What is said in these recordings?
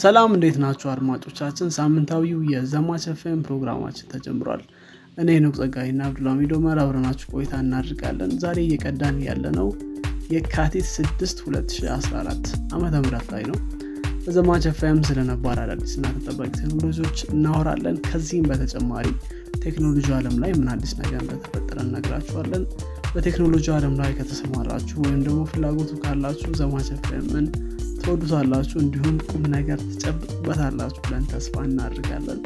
ሰላም እንዴት ናችሁ አድማጮቻችን? ሳምንታዊው የዘማች ኤፍኤም ፕሮግራማችን ተጀምሯል። እኔ ነው ጸጋይና አብዱልሚዶ መር አብረናችሁ ቆይታ እናድርጋለን ዛሬ እየቀዳን ያለነው የካቲት 6 2014 ዓመተ ምህረት ላይ ነው። በዘማች ኤፍኤም ስለነባር አዳዲስና ተጠባቂ ቴክኖሎጂዎች እናወራለን። ከዚህም በተጨማሪ ቴክኖሎጂ አለም ላይ ምን አዲስ ነገር እንደተፈጠረ እነግራችኋለን። በቴክኖሎጂ አለም ላይ ከተሰማራችሁ ወይም ደግሞ ፍላጎቱ ካላችሁ ዘማች ኤፍኤምን ትወዱታላችሁ እንዲሁም ቁም ነገር ትጨብጡበታላችሁ ብለን ተስፋ እናድርጋለን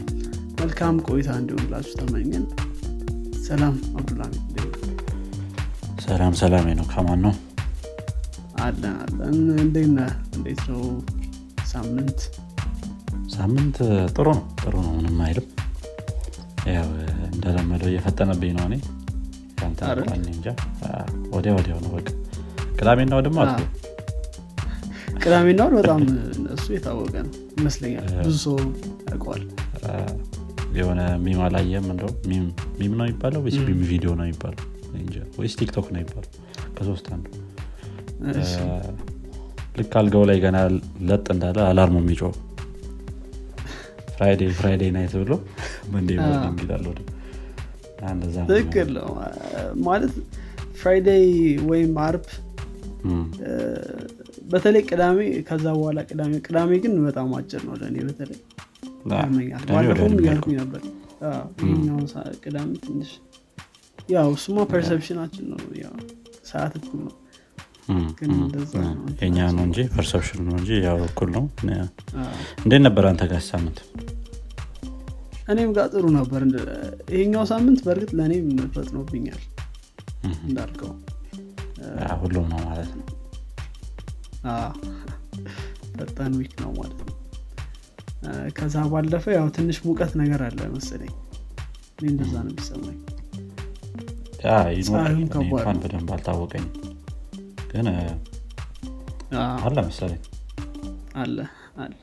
መልካም ቆይታ እንዲሆንላችሁ ተመኘን። ሰላም አብዱልሚ ሰላም ሰላም ነው ከማን ነው? አለን አለን። እንዴት ነህ? እንዴት ነው ሳምንት? ሳምንት ጥሩ ነው ጥሩ ነው። ምንም አይልም። ያው እንደለመደው እየፈጠነብኝ ነው እኔ። እንጃ። ወዲያ ወዲያው ነው በቃ። ቅዳሜና ወደማ አዎ። ቅዳሜና እሑድ በጣም እሱ የታወቀ ነው ይመስለኛል። ብዙ ሰው ያውቀዋል። የሆነ meme አላየም እንደው meme ነው የሚባለው ወይስ meme ቪዲዮ ነው የሚባለው? ወይስ ቲክቶክ ነው የሚባለው? ከሶስት አንዱ። ልክ አልጋው ላይ ገና ለጥ እንዳለ alarm ኡ የሚጮህ Friday Friday night ብሎ Monday ነው ትክክል ማለት Friday ወይም አርብ በተለይ ቅዳሜ ከዛ በኋላ ቅዳሜ ቅዳሜ ግን በጣም አጭር ነው ለእኔ በተለይ ያመኛል። ባለፈውም እያልኩኝ ነበር። ሰ- ቅዳሜ ትንሽ ያው እሱማ perception ኣችን ነው ሰዓት እኩል ነው። የኛ ነው እንጂ perception ነው እንጂ ያው እኩል ነው። እንዴት ነበር አንተ ጋር ሳምንት? እኔም ጋር ጥሩ ነበር። ይሄኛው ሳምንት በእርግጥ ለእኔም ፈጥኖብኛል እንዳልከው። ሁሉም ነው ማለት ነው ፈጣን ዊክ ነው ማለት ነው። ከዛ ባለፈ ያው ትንሽ ሙቀት ነገር አለ መሰለኝ። እኔ እንደዛ ነው የሚሰማኝ። ነው። በደንብ አልታወቀኝም። ግን አለ መሰለኝ። አለ አለ።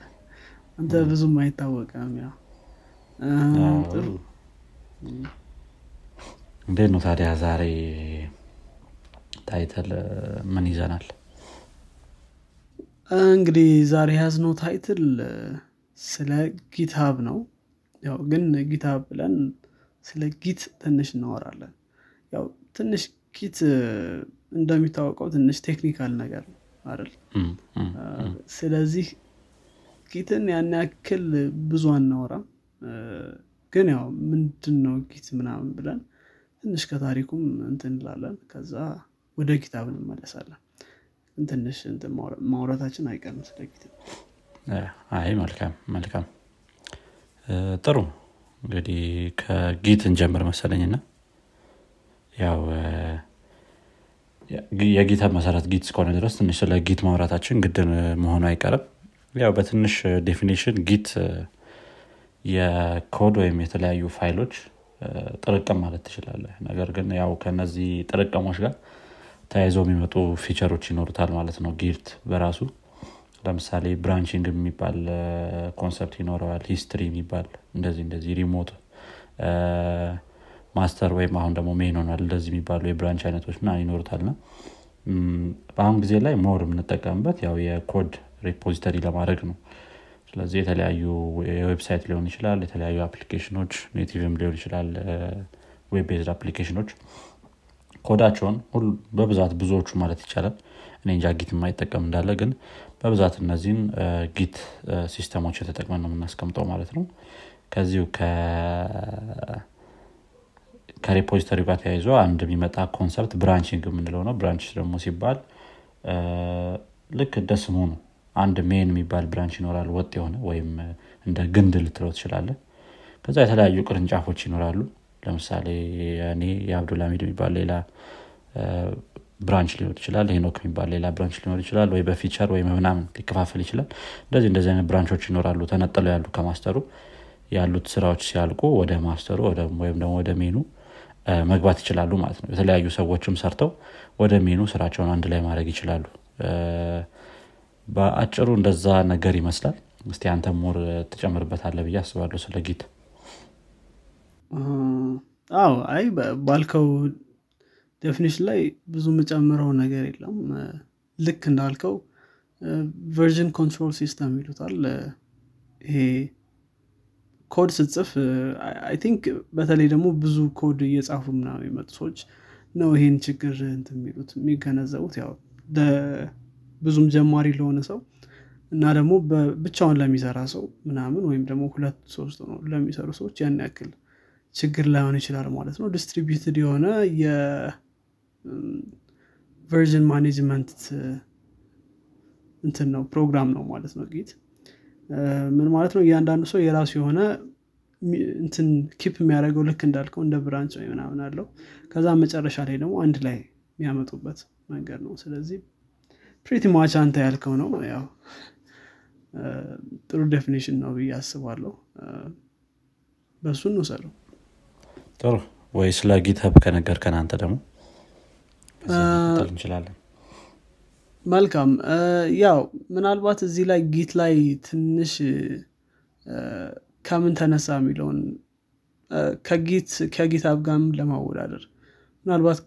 አንተ ብዙም አይታወቅም ያው። እንዴት ነው ታዲያ ዛሬ title ምን ይዘናል እንግዲህ ዛሬ የያዝነው title ስለ GitHub ነው። ያው ግን GitHub ብለን ስለ Git ትንሽ እናወራለን። ያው ትንሽ Git እንደሚታወቀው ትንሽ technical ነገር ነው አይደል ስለዚህ Git ን ያን ያክል ብዙ አናወራም። ግን ያው ምንድን ነው Git ምናምን ብለን ትንሽ ከታሪኩም እንትን እንላለን። ከዛ ወደ GitHub እንመለሳለን ትንሽ ማውራታችን አይቀርም ስለ Git እ፣ አይ መልካም መልካም። ጥሩ። እንግዲህ ከ Git እንጀምር መሰለኝና ያው እ፣ የ- የ Git መሰረት Git እስከሆነ ድረስ ትንሽ ስለ Git ማውራታችን ግድ መሆኑ አይቀርም። ያው በትንሽ definition Git የኮድ ወይም የተለያዩ ፋይሎች ጥርቅም ማለት ትችላለህ። ነገር ግን ያው ከነዚህ ጥርቅሞች ጋር ተያይዘው የሚመጡ feature ኦች ይኖሩታል ማለት ነው። Git በራሱ ለምሳሌ branching የሚባል concept ይኖረዋል። history የሚባል እንደዚህ እንደዚህ remote master ወይም አሁን ደግሞ main ሆኗል እንደዚህ የሚባሉ የ branch አይነቶች ና ይኖሩታል። ና በአሁን ጊዜ ላይ more የምንጠቀምበት ያው የ code repository ለማድረግ ነው። ስለዚህ የተለያዩ የ website ሊሆን ይችላል የተለያዩ application ኦች native ም ሊሆን ይችላል web based application ኦች code ኣቸውን በብዛት ብዙዎቹ ማለት ይቻላል እኔ እንጃ Git የማይጠቀም እንዳለ ግን በብዛት እነዚህን Git system ኦች የተጠቅመን ነው የምናስቀምጠው ማለት ነው። ከዚሁ ከ repository ጋር ተያይዞ አንድ የሚመጣ concept branching የምንለው ነው። branch ደግሞ ሲባል ልክ እንደ ስሙ ነው። አንድ main የሚባል branch ይኖራል ወጥ የሆነ ወይም እንደ ግንድ ልትለው ትችላለ ከዛ የተለያዩ ቅርንጫፎች ይኖራሉ ለምሳሌ እኔ የአብዱልሚድ የሚባል ሌላ branch ሊኖር ይችላል ሄኖክ የሚባል ሌላ branch ሊኖር ይችላል ወይ በ feature ወይም ምናምን ሊከፋፈል ይችላል። እንደዚህ እንደዚህ አይነት branch ኦች ይኖራሉ ተነጥለው ያሉ ከ master ኡ ያሉት ስራዎች ሲያልቁ ወደ master ኡ ወይም ደግሞ ወደ main ኡ መግባት ይችላሉ ማለት ነው። የተለያዩ ሰዎችም ሰርተው ወደ main ኡ ስራቸውን አንድ ላይ ማድረግ ይችላሉ። በአጭሩ እንደዛ ነገር ይመስላል። እስቲ አንተ more ትጨምርበት አለ ብዬ አስባለሁ ስለ Git አዎ አይ ባልከው definition ላይ ብዙ የምጨምረው ነገር የለም። ልክ እንዳልከው version control system ይሉታል። ይሄ ኮድ ስትጽፍ I think በተለይ ደግሞ ብዙ ኮድ እየጻፉ ምናምን የመጡ ሰዎች ነው ይሄን ችግር እንትን የሚሉት የሚገነዘቡት። ያው ብዙም ጀማሪ ለሆነ ሰው እና ደግሞ ብቻውን ለሚሰራ ሰው ምናምን ወይም ደግሞ ሁለት ሶስት ነው ለሚሰሩ ሰዎች ያን ያክል ችግር ላይሆን ይችላል ማለት ነው። distributed የሆነ የ version management እንትን ነው ፕሮግራም ነው ማለት ነው Git። ምን ማለት ነው? እያንዳንዱ ሰው የራሱ የሆነ እንትን keep የሚያደርገው ልክ እንዳልከው እንደ branch ወይ ምናምን አለው። ከዛ መጨረሻ ላይ ደግሞ አንድ ላይ የሚያመጡበት መንገድ ነው። ስለዚህ pretty much አንተ ያልከው ነው ያው ጥሩ definition ነው ብዬ አስባለሁ። በእሱ እንውሰደው ጥሩ? ወይ ስለ GitHub ከነገርከን አንተ ደግሞ እንችላለን? መልካም። ያው ምናልባት እዚህ ላይ Git ላይ ትንሽ ከምን ተነሳ የሚለውን ከ Git ከ GitHub ጋርም ለማወዳደር ምናልባት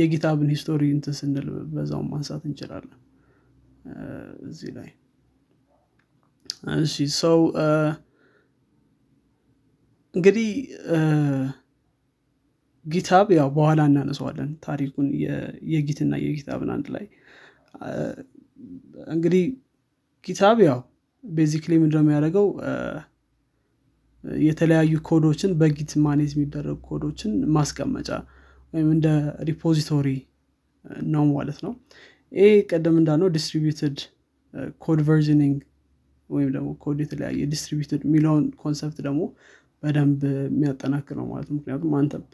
የ GitHub ን history እንትን ስንል በዛው ማንሳት እንችላለን። እዚህ ላይ እሺ ሰው እንግዲህ GitHub ያው በኋላ እናነሰዋለን ታሪኩን የጊትና የጊታብን አንድ ላይ። እንግዲህ GitHub ያው basically ምንድነው የሚያደርገው? የተለያዩ code ኦችን በ Git manage የሚደረጉ ኮዶችን ማስቀመጫ ወይም እንደ repository ነው ማለት ነው። ይህ ቀደም እንዳልነው distributed code versioning ወይም ደግሞ ኮድ የተለያየ distributed የሚለውን concept ደግሞ በደንብ የሚያጠናክር ነው ማለት ምክንያቱም አንተም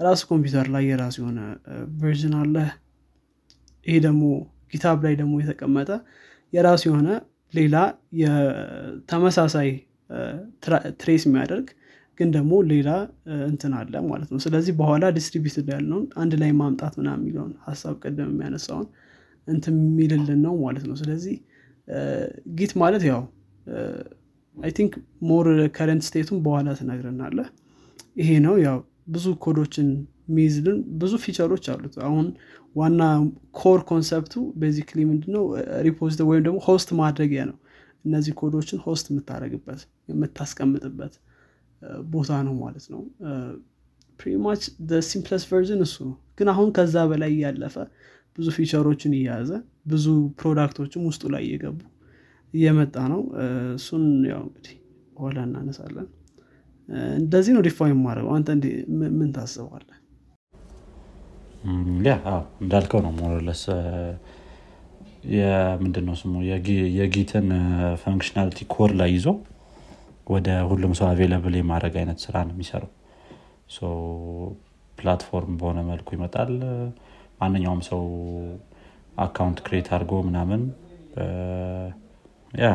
ራሱ ኮምፒውተር ላይ የራሱ የሆነ version አለ። ይሄ ደግሞ GitHub ላይ ደግሞ የተቀመጠ የራሱ የሆነ ሌላ ተመሳሳይ trace የሚያደርግ ግን ደግሞ ሌላ እንትን አለ ማለት ነው። ስለዚህ በኋላ distributed ያልነውን አንድ ላይ ማምጣት ምና የሚለውን ሀሳብ ቀደም የሚያነሳውን እንትን የሚልልን ነው ማለት ነው። ስለዚህ Git ማለት ያው I think more current state ኡን በኋላ ትነግረናለ ይሄ ነው ያው ብዙ ኮዶችን የሚይዝልን ብዙ feature ኦች አሉት። አሁን ዋና core concept ኡ basically ምንድነው? repository ወይም ደግሞ host ማድረጊያ ነው። እነዚህ ኮዶችን host የምታደረግበት የምታስቀምጥበት ቦታ ነው ማለት ነው። pretty much simplest version እሱ ነው። ግን አሁን ከዛ በላይ እያለፈ ብዙ feature ኦችን እየያዘ ብዙ product ኦችም ውስጡ ላይ እየገቡ እየመጣ ነው። እሱን ያው እንግዲህ በኋላ እናነሳለን እንደዚህ ነው define ማድረገው አንተ ምን ታስባለህ ያ እንዳልከው ነው more or less የምንድነው ስሙ የ Git ን functionality core ላይ ይዞ ወደ ሁሉም ሰው available የማድረግ አይነት ስራ ነው የሚሰራው። platform በሆነ መልኩ ይመጣል። ማንኛውም ሰው account create አድርጎ ምናምን ያ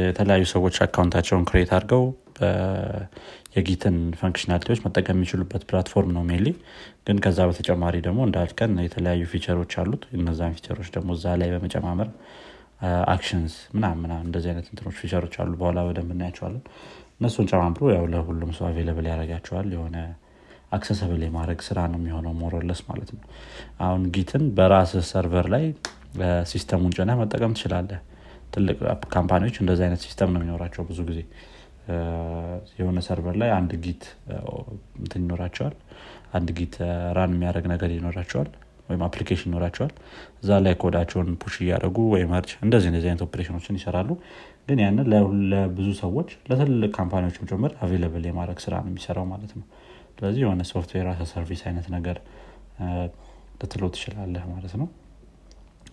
የተለያዩ ሰዎች account ኣቸውን create አድርገው የ Git ን functionality ዎች መጠቀም የሚችሉበት platform ነው mainly ግን ከዛ በተጨማሪ ደግሞ እንዳልከን የተለያዩ feature ኦች አሉት። እነዛን feature ኦች ደግሞ እዛ ላይ በመጨማመር actions ምናምን እንደዚህ አይነት እንትኖች feature ኦች አሉ በኋላ በደንብ እናያቸዋለን። እነሱን ጨማምሮ ያው ለሁሉም ሰው available ያደረጋቸዋል የሆነ accessible የማድረግ ስራ ነው የሚሆነው more or less ማለት ነው። አሁን Git ን በራስ server ላይ system ኡን ጭነህ መጠቀም ትችላለህ። ትልቅ company ዎች እንደዚህ አይነት system ነው የሚኖራቸው ብዙ ጊዜ የሆነ server ላይ አንድ Git እንትን ይኖራቸዋል። አንድ Git run የሚያደርግ ነገር ይኖራቸዋል ወይም application ይኖራቸዋል። እዛ ላይ ኮዳቸውን push እያደረጉ ወይም merge እንደዚህ እንደዚህ አይነት ኦፕሬሽኖችን ይሰራሉ። ግን ያንን ለብዙ ሰዎች ለትልልቅ company ዎችም ጭምር available የማድረግ ስራ ነው የሚሰራው ማለት ነው። ስለዚህ የሆነ software as a service አይነት ነገር ልትሎ ትችላለህ ማለት ነው።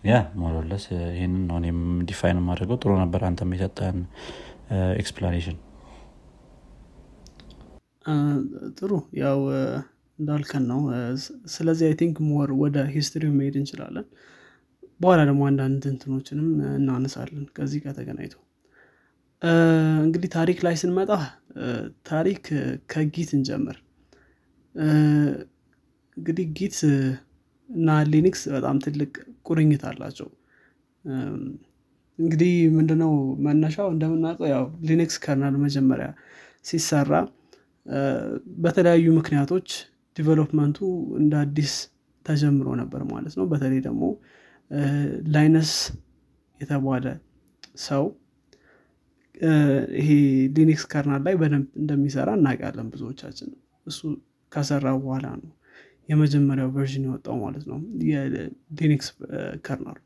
yeah more or less ይህንን እኔም define ማድረገው ጥሩ ነበር አንተም የሰጠን explanation ጥሩ ያው እንዳልከን ነው ስለዚህ I think more ወደ history መሄድ እንችላለን። በኋላ ደግሞ አንዳንድ እንትኖችንም እናነሳለን ከዚህ ጋር ተገናኝቶ እንግዲህ ታሪክ ላይ ስንመጣ ታሪክ ከ Git እንጀምር። እንግዲህ Git እና Linux በጣም ትልቅ ቁርኝት አላቸው። እንግዲህ ምንድነው መነሻው እንደምናውቀው ያው Linux kernel መጀመሪያ ሲሰራ በተለያዩ ምክንያቶች development ኡ እንደ አዲስ ተጀምሮ ነበር ማለት ነው። በተለይ ደግሞ ላይነስ የተባለ ሰው ይሄ Linux kernel ላይ በደንብ እንደሚሰራ እናውቃለን ብዙዎቻችን። እሱ ከሰራ በኋላ ነው የመጀመሪያው version የወጣው ማለት ነው የ Linux kernel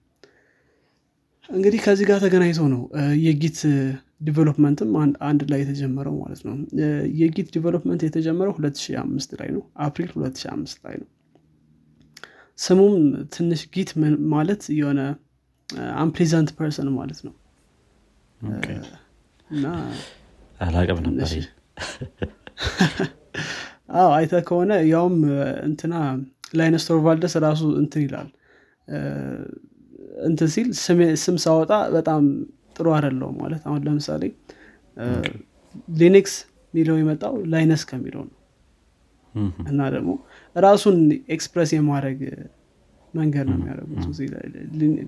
እንግዲህ ከዚህ ጋር ተገናኝቶ ነው የ Git development ም አንድ ላይ የተጀመረው ማለት ነው። የ Git development የተጀመረው 2005 ላይ ነው። አፕሪል 2005 ላይ ነው። ስሙም ትንሽ Git ማለት የሆነ unpleasant person ማለት ነው። እና አላቅም ነበር አዎ አይተ ከሆነ ያውም እንትና ላይነስ ቶርቫልደስ ራሱ እንትን ይላል። እንትን ሲል ስም ሳወጣ በጣም ጥሩ አይደለውም ማለት አሁን ለምሳሌ Linux የሚለው የመጣው ላይነስ ከሚለው ነው። እና ደግሞ ራሱን express የማድረግ መንገድ ነው የሚያደርጉት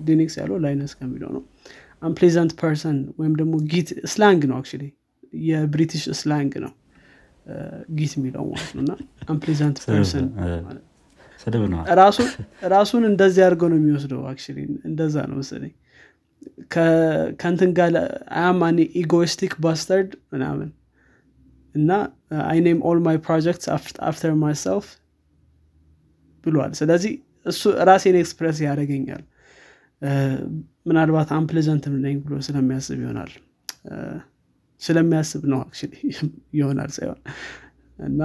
Linux ያለው ላይነስ ከሚለው ነው። unpleasant person ወይም ደግሞ git slang ነው actually የ British slang ነው git የሚለው ማለት ነው። እና unpleasant person ራሱን እንደዚህ አድርገው ነው የሚወስደው አክ እንደዛ ነው መሰለኝ ከእንትን ጋር I'm an egoistic bastard ምናምን። እና I name all my project after myself ብሏል። ስለዚህ እሱ ራሴን express ያደረገኛል ምናልባት unpleasant ነኝ ብሎ ስለሚያስብ ይሆናል። ስለሚያስብ ነው ይሆናል ሳይሆን። እና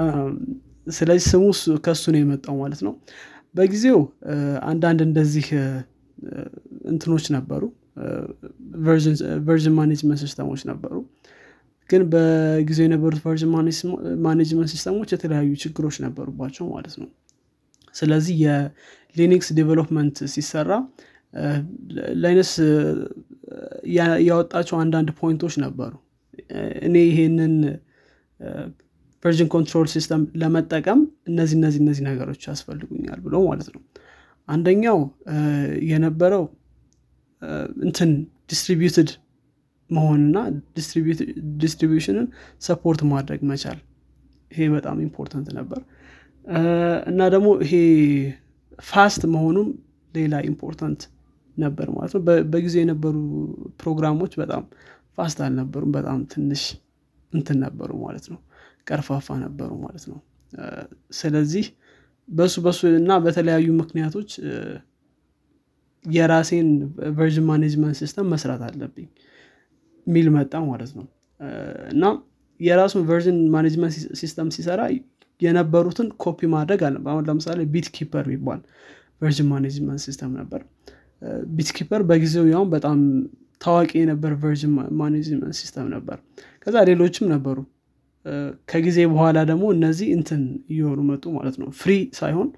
ስለዚህ ስሙ ከሱ ነው የመጣው ማለት ነው። በጊዜው አንዳንድ እንደዚህ እንትኖች ነበሩ version management system ኦች ነበሩ። ግን በጊዜው የነበሩት version management system ኦች የተለያዩ ችግሮች ነበሩባቸው ማለት ነው። ስለዚህ የ Linux development ሲሰራ ላይነስ ያወጣቸው አንዳንድ point ኦች ነበሩ። እኔ ይሄንን version control system ለመጠቀም እነዚህ እነዚህ እነዚህ ነገሮች ያስፈልጉኛል ብሎ ማለት ነው። አንደኛው የነበረው እንትን distributed መሆንና distribution ን support ማድረግ መቻል። ይሄ በጣም important ነበር። እና ደግሞ ይሄ fast መሆኑም ሌላ important ነበር ማለት ነው። በጊዜ የነበሩ ፕሮግራሞች በጣም fast አልነበሩም። በጣም ትንሽ እንትን ነበሩ ማለት ነው። ቀርፋፋ ነበሩ ማለት ነው። ስለዚህ በሱ በሱ እና በተለያዩ ምክንያቶች የራሴን version management system መስራት አለብኝ ሚል መጣ ማለት ነው። እና የራሱን version management system ሲሰራ የነበሩትን ኮፒ ማድረግ አለ አሁን ለምሳሌ BitKeeper የሚባል version management system ነበር። BitKeeper በጊዜው ያውም በጣም ታዋቂ የነበር version management system ነበር። ከዛ ሌሎችም ነበሩ። ከጊዜ በኋላ ደግሞ እነዚህ እንትን እየሆኑ መጡ ማለት ነው። free ሳይሆን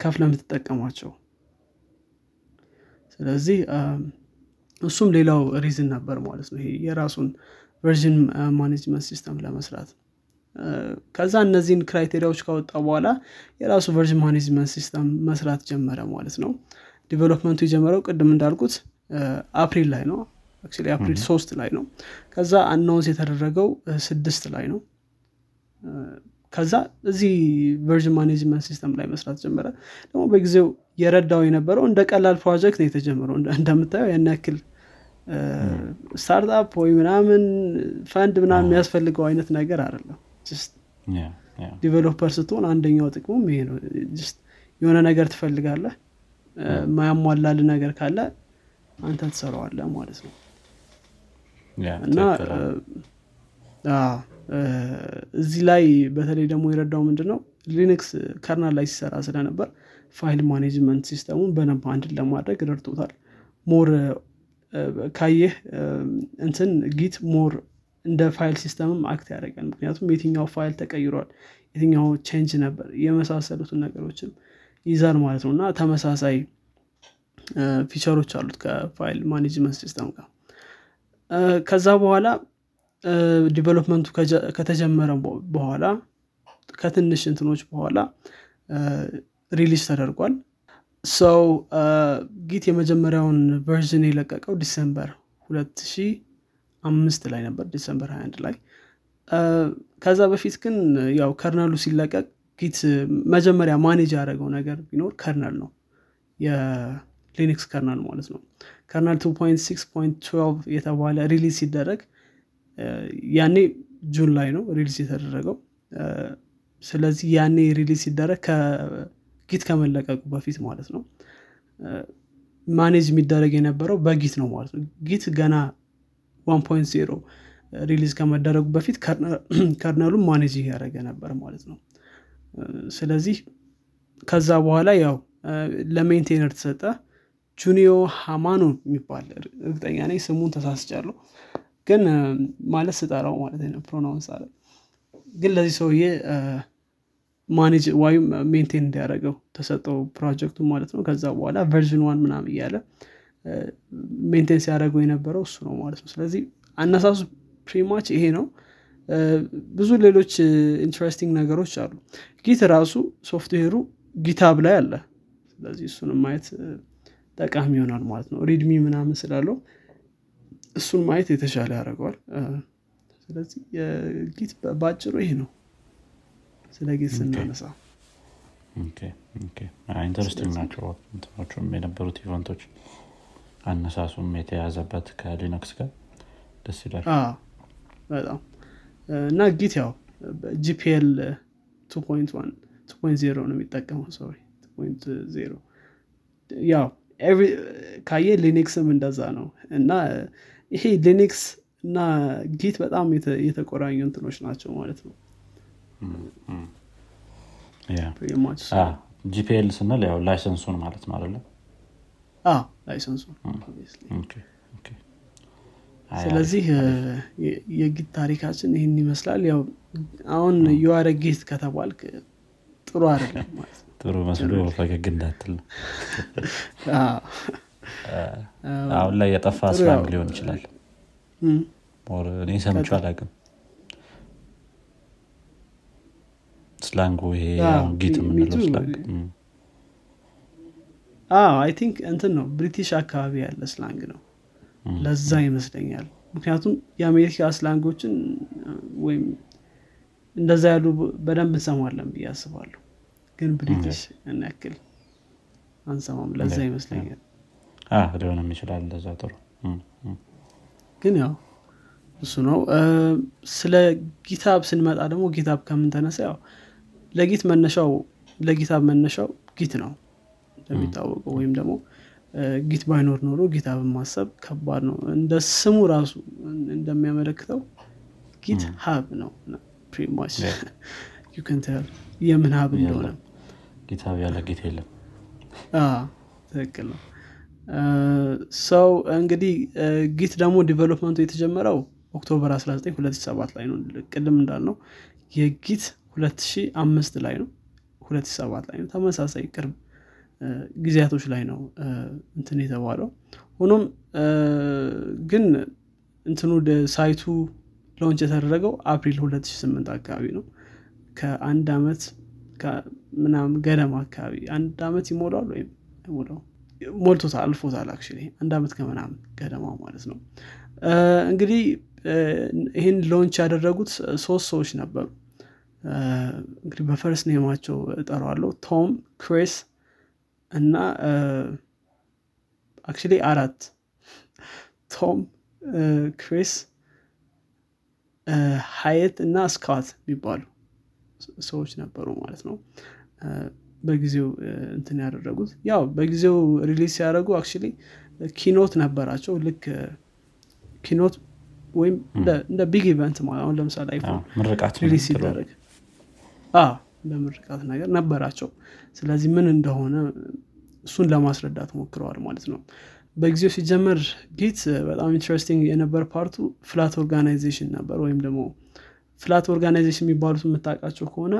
ከፍለህ ምትጠቀሟቸው ስለዚህ እሱም ሌላው reason ነበር ማለት ነው። ይሄ የራሱን version management system ለመስራት። ከዛ እነዚህን criteria ዎች ካወጣ በኋላ የራሱ version management system መስራት ጀመረ ማለት ነው። development ኡ የጀመረው ቅድም እንዳልኩት አፕሪል ላይ ነው። አፕሪል ሶስት ላይ ነው። ከዛ announce የተደረገው ስድስት ላይ ነው ከዛ እዚህ version management system ላይ መስራት ጀመረ። ደግሞ በጊዜው የረዳው የነበረው እንደ ቀላል ፕሮጀክት ነው የተጀመረው። እንደምታየው ያን ያክል startup ወይ ምናምን ፈንድ ምናምን የሚያስፈልገው አይነት ነገር አይደለም። developer ስትሆን አንደኛው ጥቅሙም ይሄ ነው። የሆነ ነገር ትፈልጋለህ ማያሟላል ነገር ካለ አንተ ትሰራዋለ ማለት ነው። እና እዚህ ላይ በተለይ ደግሞ የረዳው ምንድን ነው Linux kernel ላይ ሲሰራ ስለነበር file management system ኡን በደንብ understand ለማድረግ ረድቶታል። more ካየህ እንትን Git more እንደ file system ም act ያደርጋል። ምክንያቱም የትኛው ፋይል ተቀይሯል የትኛው change ነበር የመሳሰሉትን ነገሮችም ይዛል ማለት ነው። እና ተመሳሳይ feature ኦች አሉት ከ file management system ጋር። ከዛ በኋላ development ኡ ከተጀመረ በኋላ ከትንሽ እንትኖች በኋላ release ተደርጓል። so Git የመጀመሪያውን version የለቀቀው December 2005 ላይ ነበር። December 21 ላይ። ከዛ በፊት ግን ያው kernel ኡ ሲለቀቅ Git መጀመሪያ manage ያደረገው ነገር ቢኖር kernel ነው። የ Linux kernel ማለት ነው። kernel 2.6.12 የተባለ release ሲደረግ ያኔ June ላይ ነው release የተደረገው። ስለዚህ ያኔ release ሲደረግ ከ Git ከመለቀቁ በፊት ማለት ነው። manage የሚደረግ የነበረው በ Git ነው ማለት ነው። Git ገና 1.0 release ከመደረጉ በፊት kernel ኡን manage እያደረገ ነበር ማለት ነው። ስለዚህ ከዛ በኋላ ያው ለ maintainer ተሰጠ። ጁኒዮ ሃማኖ የሚባል እርግጠኛ ነኝ ስሙን ተሳስቻለሁ ግን ማለት ስጠራው ማለት ነው pronounce አለ። ግን ለዚህ ሰውዬ manage ወይም maintain እንዲያደረገው ተሰጠው ፕሮጀክቱ ማለት ነው። ከዛ በኋላ version one ምናም እያለ maintain ሲያደረገው የነበረው እሱ ነው ማለት ነው። ስለዚህ አነሳሱ pretty much ይሄ ነው። ብዙ ሌሎች interesting ነገሮች አሉ። Git ራሱ software ኡ GitHub ላይ አለ። ስለዚህ እሱንም ማየት ጠቃሚ ይሆናል ማለት ነው። README ምናምን ስላለው እሱን ማየት የተሻለ ያደርገዋል። ስለዚህ Git በአጭሩ ይሄ ነው። ስለ Git ስናነሳ። interesting ናቸው እንትኖቹም የነበሩት event ኦች። አነሳሱም የተያዘበት ከ Linux ጋር ደስ ይላል። በጣም። እና Git ያው GPL 2.0 ነው የሚጠቀመው። 2.0 ያው ካየ Linux ም እንደዛ ነው። እና ይሄ Linux እና Git በጣም የተቆራኙ እንትኖች ናቸው ማለት ነው። GPL ስንል ያው license ኡን ማለት ነው አይደለም license ኡን ስለዚህ የ Git ታሪካችን ይህን ይመስላል። ያው አሁን you are a git ከተባልክ ጥሩ አይደለም ማለት ነው። ጥሩ መስሎ ፈገግ እንዳትል አሁን ላይ የጠፋ slang ሊሆን ይችላል። እኔ ሰምቼ አላቅም slang ኡ ይሄ git የምንለው slang I think እንትን ነው ብሪቲሽ አካባቢ ያለ slang ነው። ለዛ ይመስለኛል። ምክንያቱም የአሜሪካ ስላንጎችን ወይም እንደዛ ያሉ በደንብ እንሰማለን ብዬ አስባለሁ። ግን ብሪቲሽ ያክል አንሰማም። ለዛ ይመስለኛል ሊሆንም ይችላል። እንደዛ ጥሩ። ግን ያው እሱ ነው። ስለ ጊታብ ስንመጣ ደግሞ ጊታብ ከምንተነሳ ያው ለጊት መነሻው ለጊታብ መነሻው ጊት ነው እንደሚታወቀው። ወይም ደግሞ Git ባይኖር ኖሮ GitHub ን ማሰብ ከባድ ነው። እንደ ስሙ ራሱ እንደሚያመለክተው Git hub ነው። የምን hub እንደሆነ። GitHub ያለ Git የለም። ትክክል ነው so እንግዲህ GitHub ደግሞ development ኡ የተጀመረው October 19 2007 ላይ ነው። ቅድም እንዳልነው የ Git 2005 ላይ ነው። 2007 ላይ ነው። ተመሳሳይ ቅርብ ጊዜያቶች ላይ ነው እንትን የተባለው። ሆኖም ግን እንትኑ site ኡ launch የተደረገው አፕሪል 2008 አካባቢ ነው። ከአንድ አመት ምናምን ገደማ አካባቢ አንድ አመት ይሞላል ወይም ሞላው ሞልቶታል አልፎታል አክ አንድ አመት ከምናምን ገደማ ማለት ነው። እንግዲህ ይህን launch ያደረጉት ሶስት ሰዎች ነበሩ። እንግዲህ በ first name ኣቸው እጠረዋለሁ Tom Chris እና actually አራት። Tom Chris Hyett እና Scott የሚባሉ ሰዎች ነበሩ ማለት ነው በጊዜው እንትን ያደረጉት። ያው በጊዜው release ሲያደረጉ actually keynote ነበራቸው። ልክ keynote ወይም እንደ big event ማለት አሁን ለምሳሌ release ሲደረግ እንደ ምርቃት ነገር ነበራቸው። ስለዚህ ምን እንደሆነ እሱን ለማስረዳት ሞክረዋል ማለት ነው። በጊዜው ሲጀመር Git በጣም interesting የነበር part ኡ flat organization ነበር። ወይም ደግሞ flat organization የሚባሉት የምታውቃቸው ከሆነ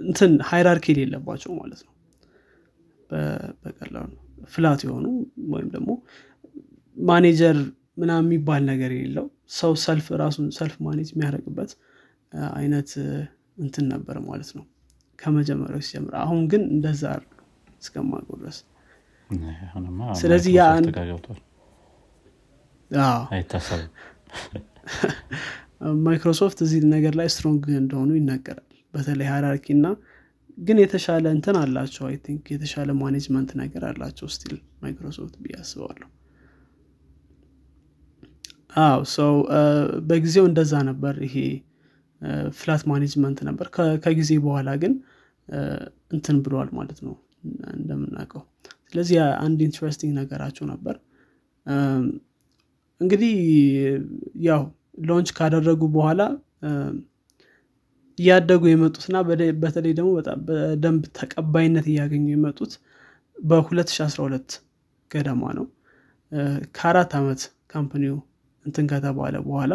እንትን hierarchy የሌለባቸው ማለት ነው። በቀላሉ flat የሆኑ ወይም ደግሞ ማኔጀር ምናምን የሚባል ነገር የሌለው ሰው self ራሱን self manage የሚያደርግበት አይነት እንትን ነበር ማለት ነው። ከመጀመሪያው ሲጀምር አሁን ግን እንደዛ እስከማውቀው ድረስ። ስለዚህ ማይክሮሶፍት እዚህ ነገር ላይ strong እንደሆኑ ይናገራል በተለይ hierarchy እና ግን የተሻለ እንትን አላቸው I think የተሻለ management ነገር አላቸው still Microsoft ብዬ አስባለሁ። ሰው በጊዜው እንደዛ ነበር ይሄ flat management ነበር ከጊዜ በኋላ ግን እንትን ብለዋል ማለት ነው እንደምናውቀው። ስለዚህ አንድ interesting ነገራቸው ነበር። እንግዲህ ያው ሎንች ካደረጉ በኋላ እያደጉ የመጡትና በተለይ ደግሞ በደንብ ተቀባይነት እያገኙ የመጡት በ2012 ገደማ ነው። ከአራት ዓመት ካምፕኒው እንትን ከተባለ በኋላ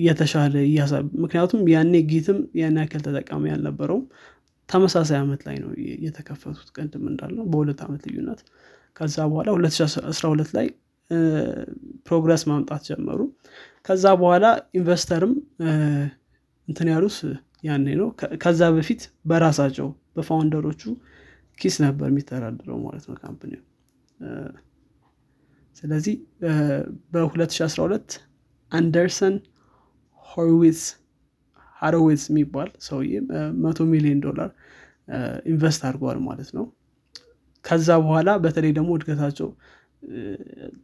የተሻለ ምክንያቱም ያኔ ጊትም ያን ያክል ተጠቃሚ ያልነበረውም ተመሳሳይ ዓመት ላይ ነው የተከፈቱት ቅድም እንዳልነው በሁለት ዓመት ልዩነት። ከዛ በኋላ 2012 ላይ progress ማምጣት ጀመሩ። ከዛ በኋላ investor ም እንትን ያሉት ያኔ ነው። ከዛ በፊት በራሳቸው በ founder ኦቹ ኪስ ነበር የሚተዳድረው ማለት ነው company ስለዚህ በ2012 Andreessen Horowitz Horowitz የሚባል ሰውዬ መቶ ሚሊዮን ዶላር invest አድርገዋል ማለት ነው። ከዛ በኋላ በተለይ ደግሞ እድገታቸው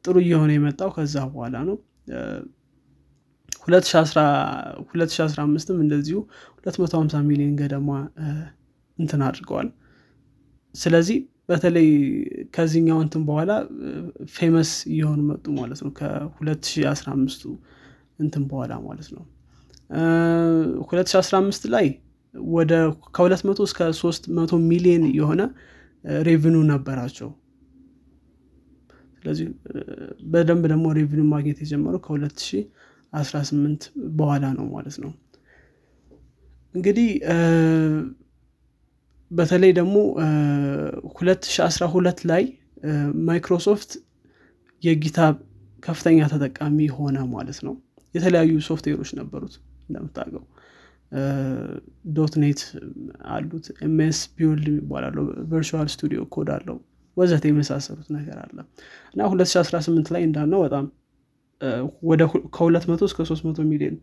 ጥሩ እየሆነ የመጣው ከዛ በኋላ ነው 2015ም እንደዚሁ 250 ሚሊዮን ገደማ እንትን አድርገዋል። ስለዚህ በተለይ ከዚህኛው እንትን በኋላ famous እየሆኑ መጡ ማለት ነው። ከ2015 እንትን በኋላ ማለት ነው። 2015 ላይ ወደ ከ200 እስከ 300 ሚሊዮን የሆነ revenue ነበራቸው። ስለዚህ በደንብ ደግሞ revenue ማግኘት የጀመረው ከ2018 በኋላ ነው ማለት ነው። እንግዲህ በተለይ ደግሞ 2012 ላይ Microsoft የ GitHub ከፍተኛ ተጠቃሚ ሆነ ማለት ነው። የተለያዩ ሶፍትዌሮች ነበሩት እንደምታውቀው። .NET አሉት MSBuild ይባላሉ Visual Studio Code አለው ወዘተ የመሳሰሉት ነገር አለ። እና 2018 ላይ እንዳልነው በጣም ወደ ከ200 እስከ 300 ሚሊዮን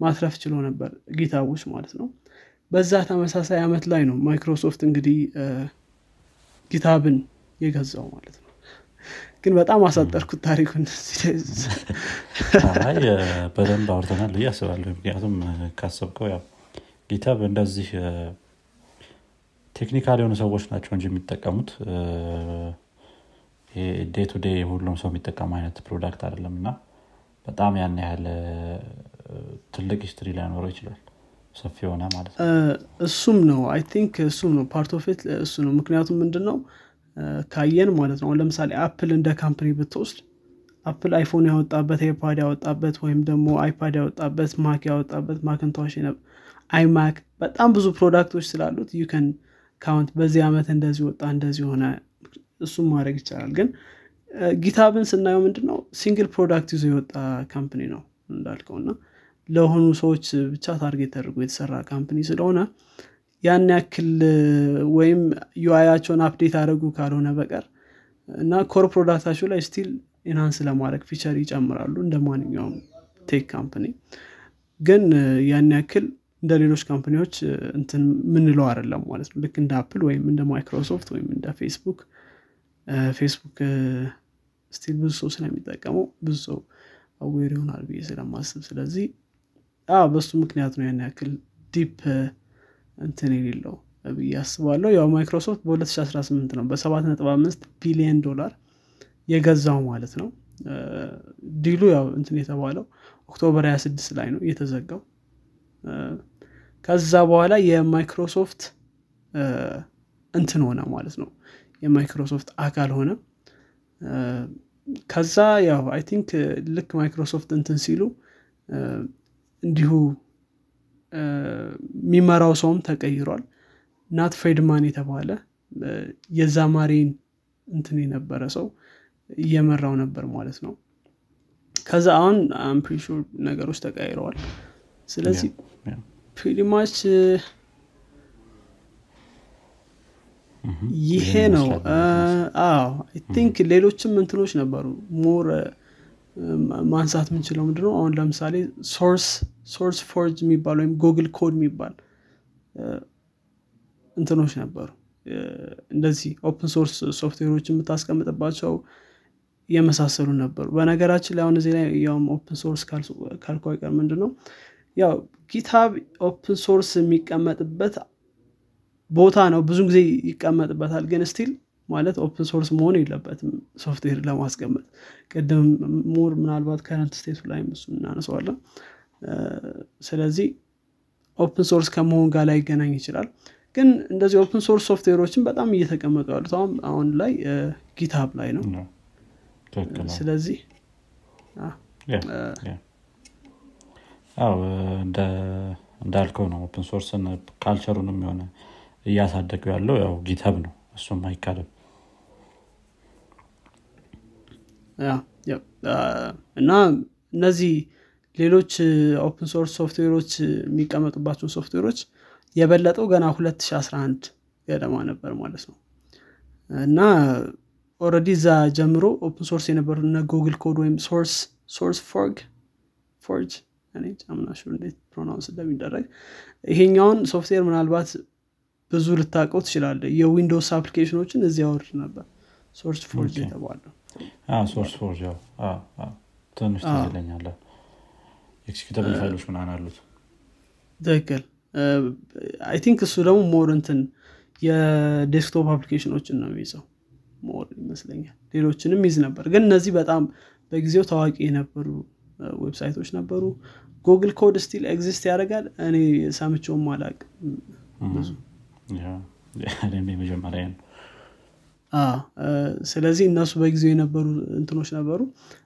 ማትረፍ ችሎ ነበር GitHub ኦች ማለት ነው። በዛ ተመሳሳይ አመት ላይ ነው ማይክሮሶፍት እንግዲህ GitHub ን የገዛው ማለት ነው። ግን በጣም አሳጠርኩት ታሪኩን። በደንብ አውርተናል ብዬ አስባለሁ። ምክንያቱም ካሰብከው ያው GitHub እንደዚህ technical የሆኑ ሰዎች ናቸው እንጂ የሚጠቀሙት day to day ሁሉም ሰው የሚጠቀሙ አይነት product አይደለም እና በጣም ያን ያህል ትልቅ history ላይኖረው ይችላል። ሰፊ የሆነ ማለት ነው። እሱም ነው። I think እሱም ነው part of እሱ ነው። ምክንያቱም ምንድን ነው ካየን ማለት ነው። ለምሳሌ Apple እንደ company ብትወስድ Apple iPhone ያወጣበት AirPod ያወጣበት ወይም ደግሞ iPad ያወጣበት Mac ያወጣበት Macintosh iMac በጣም ብዙ product ኦች ስላሉት you can count በዚህ ዓመት እንደዚህ ወጣ እንደዚህ ሆነ እሱም ማድረግ ይቻላል። ግን GitHub ን ስናየው ምንድነው? single product ይዞ የወጣ company ነው እንዳልከው እና ለሆኑ ሰዎች ብቻ target ተደርጎ የተሰራ company ስለሆነ ያን ያክል ወይም UI ያቸውን update አድረጉ ካልሆነ በቀር እና core product ኣቸው ላይ still enhance ለማድረግ feature ይጨምራሉ እንደ ማንኛውም tech company። ግን ያን ያክል እንደ ሌሎች company ዎች እንትን ምንለው አይደለም ማለት ነው። ልክ እንደ Apple ወይም እንደ ማይክሮሶፍት ወይም እንደ Facebook Facebook still ብዙ ሰው ስለሚጠቀመው ብዙ ሰው aware ይሆናል ብዬ ስለማስብ ስለዚህ በሱ ምክንያት ነው ያን ያክል deep እንትን የሌለው ብዬ አስባለሁ። ያው ማይክሮሶፍት በ2018 ነው በ7.5 ቢሊዮን ዶላር የገዛው ማለት ነው። deal ኡ ያው እንትን የተባለው October 26 ላይ ነው የተዘጋው። ከዛ በኋላ የማይክሮሶፍት እንትን ሆነ ማለት ነው። የማይክሮሶፍት አካል ሆነ ከዛ ያው አይ ቲንክ ልክ ማይክሮሶፍት እንትን ሲሉ እንዲሁ የሚመራው ሰውም ተቀይሯል። ናት ፍሬድማን የተባለ የዛማሪን እንትን የነበረ ሰው እየመራው ነበር ማለት ነው። ከዛ አሁን አምፕሪሹር ነገሮች ተቀይረዋል። ስለዚህ ፕሪማች ይሄ ነው። አዎ think ሌሎችም እንትኖች ነበሩ። more ማንሳት የምንችለው ምንድነው? አሁን ለምሳሌ source SourceForge የሚባል ወይም Google Code የሚባል እንትኖች ነበሩ። እንደዚህ open source ሶፍትዌሮች የምታስቀምጥባቸው የመሳሰሉ ነበሩ። በነገራችን ላይ አሁን እዚህ ላይ ያውም open source ካልኩ አይቀር ምንድን ነው ያው GitHub open source የሚቀመጥበት ቦታ ነው። ብዙ ጊዜ ይቀመጥበታል ግን still ማለት open source መሆን የለበትም ሶፍትዌር ለማስቀመጥ። ቅድም more ምናልባት current state ኡ ላይ እሱ እናነሳዋለን ስለዚህ open source ከመሆን ጋር ላይ ይገናኝ ይችላል። ግን እንደዚህ open source ሶፍትዌሮችን በጣም እየተቀመጡ ያሉት አሁን ላይ GitHub ላይ ነው። ስለዚህ እንዳልከው ነው። open source ን culture ኡንም የሆነ እያሳደገው ያለው ያው GitHub ነው። እሱም አይካልም እና እነዚህ ሌሎች open source ሶፍትዌሮች የሚቀመጡባቸው ሶፍትዌሮች የበለጠው ገና 2011 ገደማ ነበር ማለት ነው። እና already እዛ ጀምሮ open source የነበሩ እነ Google Code ወይም ሶርስ ፎርግ ፎርጅ ጫምናሹ እንዴት ፕሮናውንስ እንደሚደረግ ይሄኛውን ሶፍትዌር ምናልባት ብዙ ልታቀው ትችላለ የዊንዶውስ አፕሊኬሽኖችን እዚህ አወርድ ነበር። ሶርስ ፎርጅ የተባለው። ሶርስ ፎርጅ ትንሽ ትዝለኛለ ኤክሲኪዩተብል ፋይሎች ምናን አሉት። ትክክል። አይ ቲንክ እሱ ደግሞ ሞር እንትን የዴስክቶፕ አፕሊኬሽኖችን ነው የሚይዘው። more ይመስለኛል። ሌሎችንም ይዞ ነበር። ግን እነዚህ በጣም በጊዜው ታዋቂ የነበሩ website ኦች ነበሩ። Google Code still exist ያደርጋል። እኔ ሰምቸውም አላቅ ብዙ መጀመሪያ ነው። ስለዚህ እነሱ በጊዜው የነበሩ እንትኖች ነበሩ።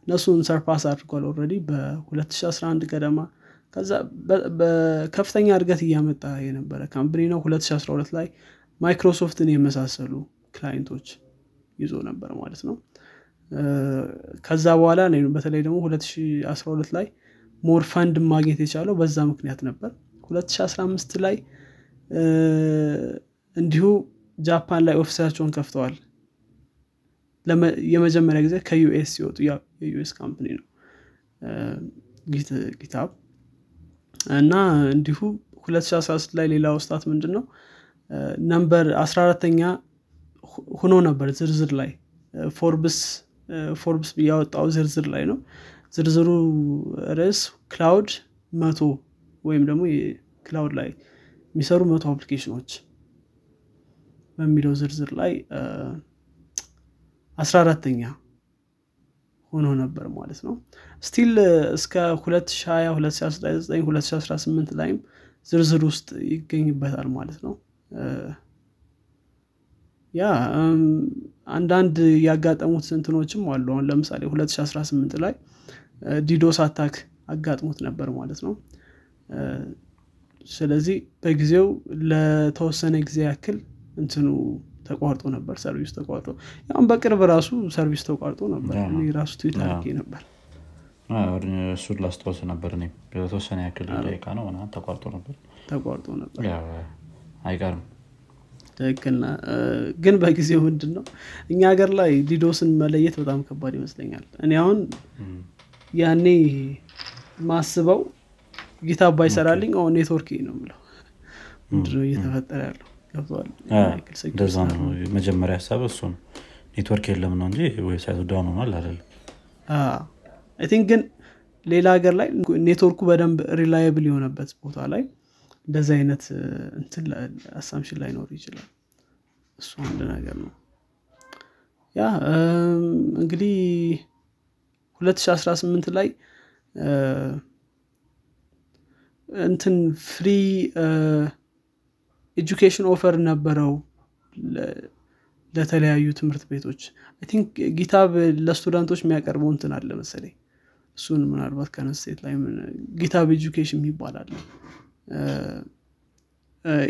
እነሱን surpass አድርጓል already በ2011 ገደማ። ከዛ በከፍተኛ እድገት እያመጣ የነበረ company ነው። 2012 ላይ ማይክሮሶፍትን የመሳሰሉ client ኦች ይዞ ነበር ማለት ነው። ከዛ በኋላ በተለይ ደግሞ 2012 ላይ more fund ማግኘት የቻለው በዛ ምክንያት ነበር። 2015 ላይ እንዲሁ ጃፓን ላይ office ኣቸውን ከፍተዋል። የመጀመሪያ ጊዜ ከ US ሲወጡ የ US company ነው። GitHub እና እንዲሁ 2016 ላይ ሌላ ውስጣት ምንድን ነው number 14ተኛ ሁኖ ነበር ዝርዝር ላይ። Forbes Forbes ያወጣው ዝርዝር ላይ ነው። ዝርዝሩ ርዕስ cloud መቶ ወይም ደግሞ cloud ላይ የሚሰሩ መቶ application ኖች በሚለው ዝርዝር ላይ አስራ አራተኛ ሆኖ ነበር ማለት ነው። still እስከ 2020 2018 ላይም ዝርዝር ውስጥ ይገኝበታል ማለት ነው። ያ አንዳንድ ያጋጠሙት እንትኖችም አሉ። አሁን ለምሳሌ 2018 ላይ DDoS attack አጋጥሞት ነበር ማለት ነው ስለዚህ በጊዜው ለተወሰነ ጊዜ ያክል እንትኑ ተቋርጦ ነበር service ተቋርጦ። ያሁን በቅርብ ራሱ service ተቋርጦ ነበር። ራሱ ትዊት አድርጌ ነበር። እሱን ላስታወስ ነበር። እኔ የተወሰነ ያክል ደቂቃ ነው ተቋርጦ ነበር። ተቋርጦ ነበር። አይቀርም። ትክክል ግን በጊዜው ምንድን ነው እኛ ሀገር ላይ DDoS ን መለየት በጣም ከባድ ይመስለኛል። እኔ አሁን ያኔ ማስበው GitHub ባይሰራልኝ አሁን ኔትወርክ ነው ምለው ምንድነው እየተፈጠረ ያለው? ነው መጀመሪያ ሀሳብ እሱ ነው። ኔትወርክ የለም ነው እንጂ website ኡ down ሆኗል አይደለም? I think ግን ሌላ ሀገር ላይ ኔትወርኩ በደንብ reliable የሆነበት ቦታ ላይ እንደዚህ አይነት እንትን assumption ላይኖር ይችላል። እሱ አንድ ነገር ነው። ያ እንግዲህ 2018 ላይ እንትን free education offer ነበረው ለተለያዩ ትምህርት ቤቶች። think GitHub ለ student ኦች የሚያቀርበው እንትን አለ መሰለኝ። እሱን ምናልባት current state ላይ GitHub Education ይባላል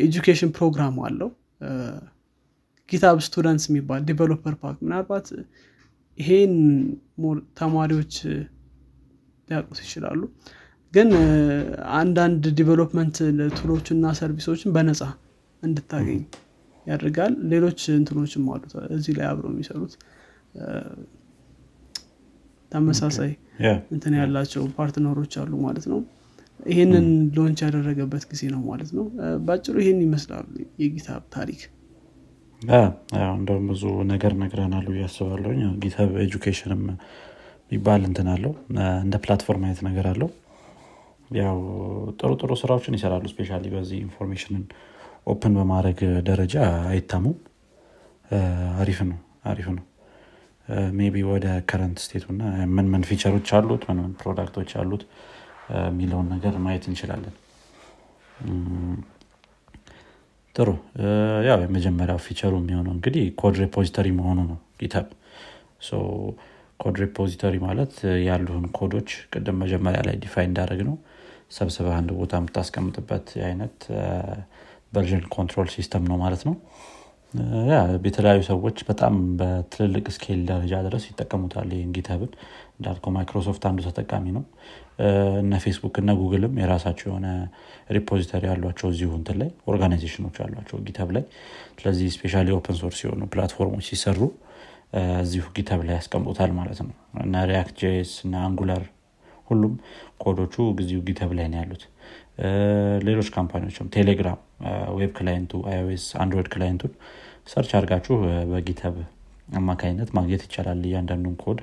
education ፕሮግራም አለው። GitHub students የሚባል developer pack ምናልባት ይሄን ተማሪዎች ሊያውቁት ይችላሉ ግን አንዳንድ development tool ኦችና service ኦችን በነፃ እንድታገኝ ያደርጋል። ሌሎች እንትኖችም አሉት እዚህ ላይ አብረው የሚሰሩት። ተመሳሳይ እንትን ያላቸው partner ኦች አሉ ማለት ነው። ይህንን launch ያደረገበት ጊዜ ነው ማለት ነው። በአጭሩ ይህን ይመስላሉ የ GitHub ታሪክ። እንደውም ብዙ ነገር ነግረናሉ እያስባለሁኝ GitHub Education ም የሚባል እንትን አለው። እንደ platform አይነት ነገር አለው ያው ጥሩ ጥሩ ስራዎችን ይሰራሉ። especially በዚህ information ን open በማድረግ ደረጃ አይታሙም። አሪፍ ነው አሪፍ ነው። ቢ ወደ current state ኡ እና ምን ምን feature ኦች አሉት ምን ምን product ኦች አሉት የሚለውን ነገር ማየት እንችላለን። ጥሩ። ያው የመጀመሪያው feature ኡ የሚሆነው እንግዲህ code repository መሆኑ ነው GitHub። Code repository ማለት ያሉን ኮዶች ቅድም መጀመሪያ ላይ define እንዳደረግነው ሰብስበህ አንድ ቦታ የምታስቀምጥበት አይነት version control system ነው ማለት ነው። የተለያዩ ሰዎች በጣም በትልልቅ scale ደረጃ ድረስ ይጠቀሙታል ይህን GitHub ን። እንዳልከው ማይክሮሶፍት አንዱ ተጠቃሚ ነው። እነ ፌስቡክ እነ ጉግልም የራሳቸው የሆነ repository ያሏቸው እዚሁ እንትን ላይ organization ኦች አሏቸው GitHub ላይ። ስለዚህ especially open source የሆኑ platform ኦች ሲሰሩ እዚሁ GitHub ላይ ያስቀምጡታል ማለት ነው። እና React JS እና Angular ሁሉም code ኦቹ እዚሁ GitHub ላይ ነው ያሉት። ሌሎች company ዎችም ቴሌግራም web client ኡ iOS Android client ኡን search አድርጋችሁ በ GitHub አማካኝነት ማግኘት ይቻላል። እያንዳንዱን ኮድ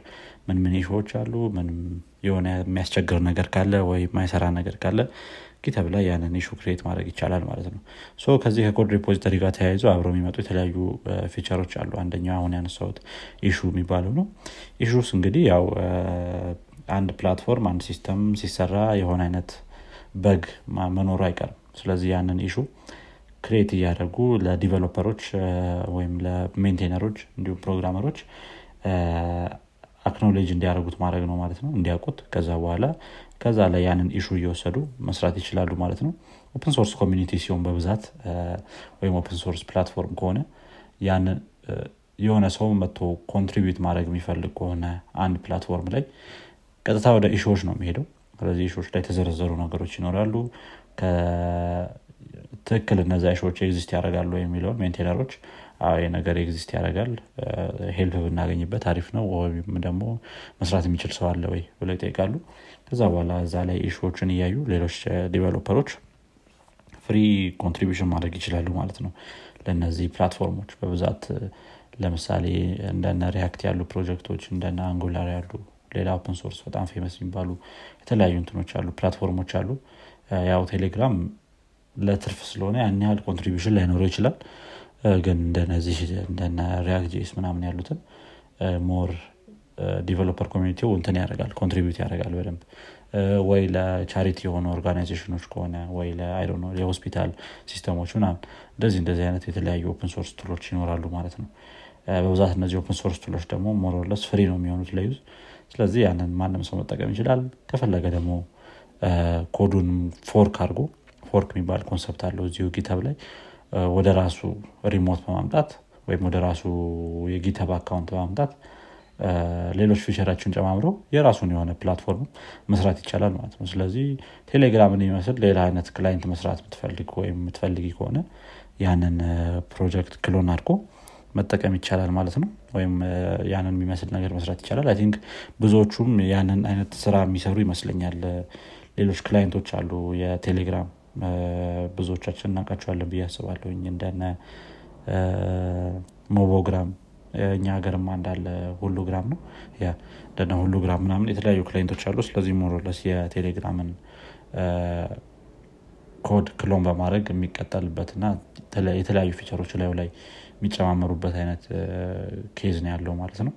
ምን ምን issue ዎች አሉ ምንም የሆነ የሚያስቸግር ነገር ካለ ወይ የማይሰራ ነገር ካለ GitHub ላይ ያንን issue create ማድረግ ይቻላል ማለት ነው። So ከዚህ ከ code repository ጋር ተያይዞ አብረው የሚመጡ የተለያዩ feature ኦች አሉ። አንደኛው አሁን ያነሳሁት issue የሚባለው ነው። Issues እንግዲህ ያው አንድ platform አንድ system ሲሰራ የሆነ አይነት bug መኖሩ አይቀርም። ስለዚህ ያንን issue create እያደረጉ ለዲቨሎፐሮች ወይም ለሜንቴነሮች እንዲሁም ፕሮግራመሮች acknowledge እንዲያደርጉት ማድረግ ነው ማለት ነው። እንዲያውቁት ከዛ በኋላ ከዛ ላይ ያንን issue እየወሰዱ መስራት ይችላሉ ማለት ነው። Open source community ሲሆን በብዛት ወይም open source platform ከሆነ ያንን የሆነ ሰው መጥቶ contribute ማድረግ የሚፈልግ ከሆነ አንድ platform ላይ ቀጥታ ወደ issue ዎች ነው የሚሄደው። ስለዚህ issue ዎች ላይ የተዘረዘሩ ነገሮች ይኖራሉ። ትክክል እነዚ issue ዎች exist ያደርጋሉ የሚለውን maintainer ኦች ነገር exist ያደርጋል help ብናገኝበት አሪፍ ነው ወይም ደግሞ መስራት የሚችል ሰው አለ ወይ ብለው ይጠይቃሉ። ከዛ በኋላ እዛ ላይ issue ዎችን እያዩ ሌሎች developer ኦች free contribution ማድረግ ይችላሉ ማለት ነው። ለእነዚህ platform ኦች በብዛት ለምሳሌ እንደነ React ያሉ ፕሮጀክቶች እንደነ Angular ያሉ ሌላ open source በጣም famous የሚባሉ የተለያዩ እንትኖች አሉ platform ኦች አሉ። ያው ቴሌግራም ለትርፍ ስለሆነ ያን ያህል contribution ላይኖረው ይችላል። ግን እንደነዚህ እንደነ React ምናምን ያሉትን more developer community ው እንትን ያደርጋል contribute ያደርጋል በደንብ። ወይ ለ charity የሆኑ organization ኦች ከሆነ ወይ የሆስፒታል system ኦች ምናምን እንደዚህ እንደዚህ አይነት የተለያዩ open source tool ኦች ይኖራሉ ማለት ነው። በብዛት እነዚህ open source tool ኦች ደግሞ more or less free ነው የሚሆኑት ለ use ስለዚህ ያንን ማንም ሰው መጠቀም ይችላል። ከፈለገ ደግሞ code ኡን fork አድርጎ fork የሚባል concept አለው እዚሁ GitHub ላይ። ወደ ራሱ remote በማምጣት ወይም ወደ ራሱ የ GitHub account በማምጣት ሌሎች feature ኦችን ጨማምረው የራሱን የሆነ platform መስራት ይቻላል ማለት ነው። ስለዚህ ቴሌግራምን የሚመስል ሌላ አይነት client መስራት የምትፈልግ ወይም የምትፈልጊ ከሆነ ያንን project clone አድርጎ መጠቀም ይቻላል ማለት ነው። ወይም ያንን የሚመስል ነገር መስራት ይቻላል። I think ብዙዎቹም ያንን አይነት ስራ የሚሰሩ ይመስለኛል። ሌሎች client ኦች አሉ። የቴሌግራም ብዙዎቻችን እናውቃቸዋለን ብዬ አስባለሁኝ። እንደነ Mobogram እኛ ሀገርም እንዳለ ሁሉግራም ነው። እንደነ ሁሉግራም ምናምን የተለያዩ client ኦች አሉ። ስለዚህ more or less የቴሌግራምን code clone በማድረግ የሚቀጠልበትና የተለያዩ feature ኦች ላዩ ላይ የሚጨማመሩበት አይነት case ነው ያለው ማለት ነው።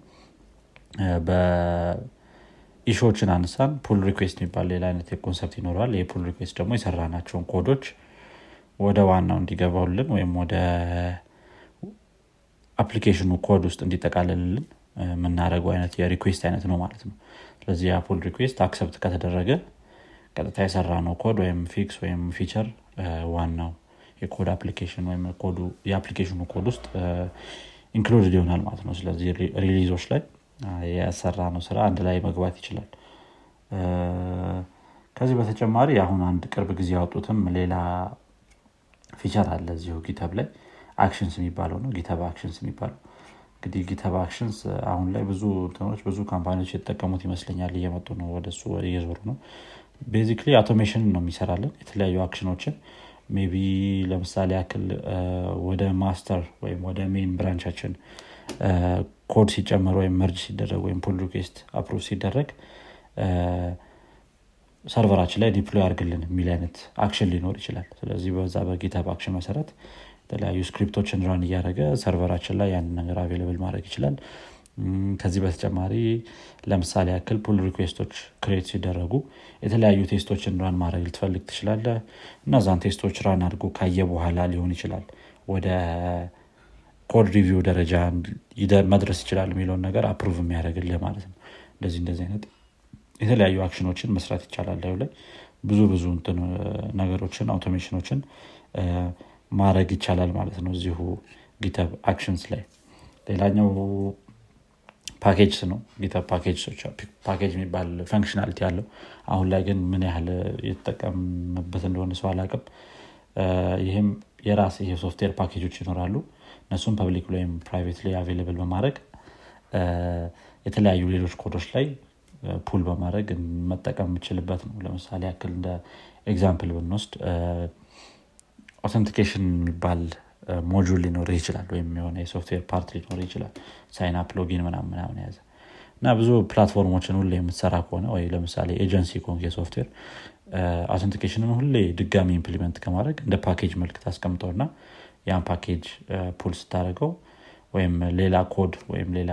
Issue ዎችን አነሳን። Pull request የሚባል ሌላ አይነት concept ይኖረዋል። ይህ pull request ደግሞ የሰራናቸውን ኮዶች ወደ ዋናው እንዲገባውልን ወይም ወደ application ኡ code ውስጥ እንዲጠቃልልልን የምናደረገው አይነት የ request አይነት ነው ማለት ነው። ስለዚህ የ pull request accept ከተደረገ ቀጥታ የሰራ ነው ኮድ ወይም fix ወይም feature ዋናው የ code application ወይም የ application ኡ code ውስጥ included ይሆናል ማለት ነው። ስለዚህ release ኦች ላይ የሰራነው ስራ አንድ ላይ መግባት ይችላል። ከዚህ በተጨማሪ አሁን አንድ ቅርብ ጊዜ ያወጡትም ሌላ feature አለ እዚሁ GitHub ላይ። Actions የሚባለው ነው። GitHub actions የሚባለው እንግዲህ GitHub actions አሁን ላይ ብዙ እንትኖች ብዙ company ዎች የተጠቀሙት ይመስለኛል። እየመጡ ነው ወደሱ እየዞሩ ነው። Basically automation ነው የሚሰራልን። የተለያዩ action ኦችን maybe ለምሳሌ ያክል ወደ master ወይም ወደ main branch ኣችን code ሲጨመር ወይም merge ሲደረግ ወይም pull approve ሲደረግ server ኣችን ላይ deploy አድርግልን የሚል አይነት action ሊኖር ይችላል። ስለዚህ በዛ በ GitHub action መሰረት የተለያዩ script ኦችን run እያደረገ server ኣችን ላይ ያንን ነገር available ማድረግ ይችላል ከዚህ በተጨማሪ ለምሳሌ ያክል pull request ኦች create ሲደረጉ የተለያዩ test ኦችን run ማድረግ ልትፈልግ ትችላለህ እነዛን test ኦች run አድርጎ ካየ በኋላ ሊሆን ይችላል ወደ code review ደረጃ መድረስ ይችላል የሚለውን ነገር approve የሚያደርግልህ ማለት ነው። እንደዚህ እንደዚህ አይነት የተለያዩ action ኦችን መስራት ይቻላል ላይ ብዙ ብዙ ነገሮችን automation ኦችን ማድረግ ይቻላል ማለት ነው እዚሁ GitHub Actions ላይ። ሌላኛው packages ነው። GitHub package የሚባል functionality አለው። አሁን ላይ ግን ምን ያህል የተጠቀምበት እንደሆነ ሰው አላቅም ይህም የራስ የ software package ኦች ይኖራሉ። እነሱም public ወይም private ላይ available በማድረግ የተለያዩ ሌሎች ኮዶች ላይ pull በማድረግ መጠቀም የምችልበት ነው። ለምሳሌ ያክል እንደ example ብንወስድ authentication የሚባል module ሊኖር ይችላል ወይም የሆነ የ software part ሊኖር ይችላል። sign up login ምናምን ምናምን ያዘ እና ብዙ platform ኦችን ሁሌ የምትሰራ ከሆነ ወይ ለምሳሌ ኤጀንሲ ኮንክ የ software authentication ን ሁሌ ድጋሚ implement ከማድረግ እንደ ፓኬጅ መልክ ታስቀምጠው እና ያን package pull ስታደርገው ወይም ሌላ ኮድ ወይም ሌላ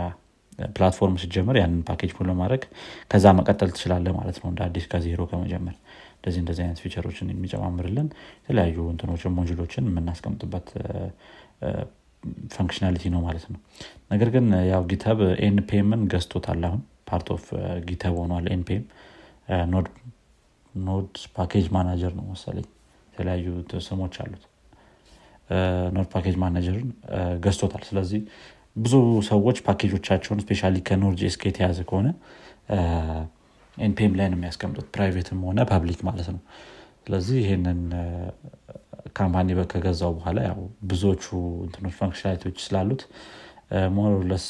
platform ሲጀመር ያንን package pull ለማድረግ ከዛ መቀጠል ትችላለ ማለት ነው። እንደ አዲስ ከዜሮ ከመጀመር እንደዚህ እንደዚህ አይነት feature ኦችን የሚጨማምርልን የተለያዩ እንትኖችን module ኦችን የምናስቀምጥበት functionality ነው ማለት ነው። ነገር ግን ያው GitHub NPM ን ገዝቶታል አሁን። part of GitHub ሆኗል NPM። Node package manager ነው መሰለኝ። የተለያዩ ስሞች አሉት። Node package manager ን ገዝቶታል። ስለዚህ ብዙ ሰዎች package ኦቻቸውን especially ከ Node JS ጋር የተያዘ ከሆነ NPM ላይ ነው የሚያስቀምጡት private ም ሆነ public ማለት ነው። ስለዚህ ይህንን company ከገዛው በኋላ ያው ብዙዎቹ እንትኖች functionality ዎች ስላሉት more or less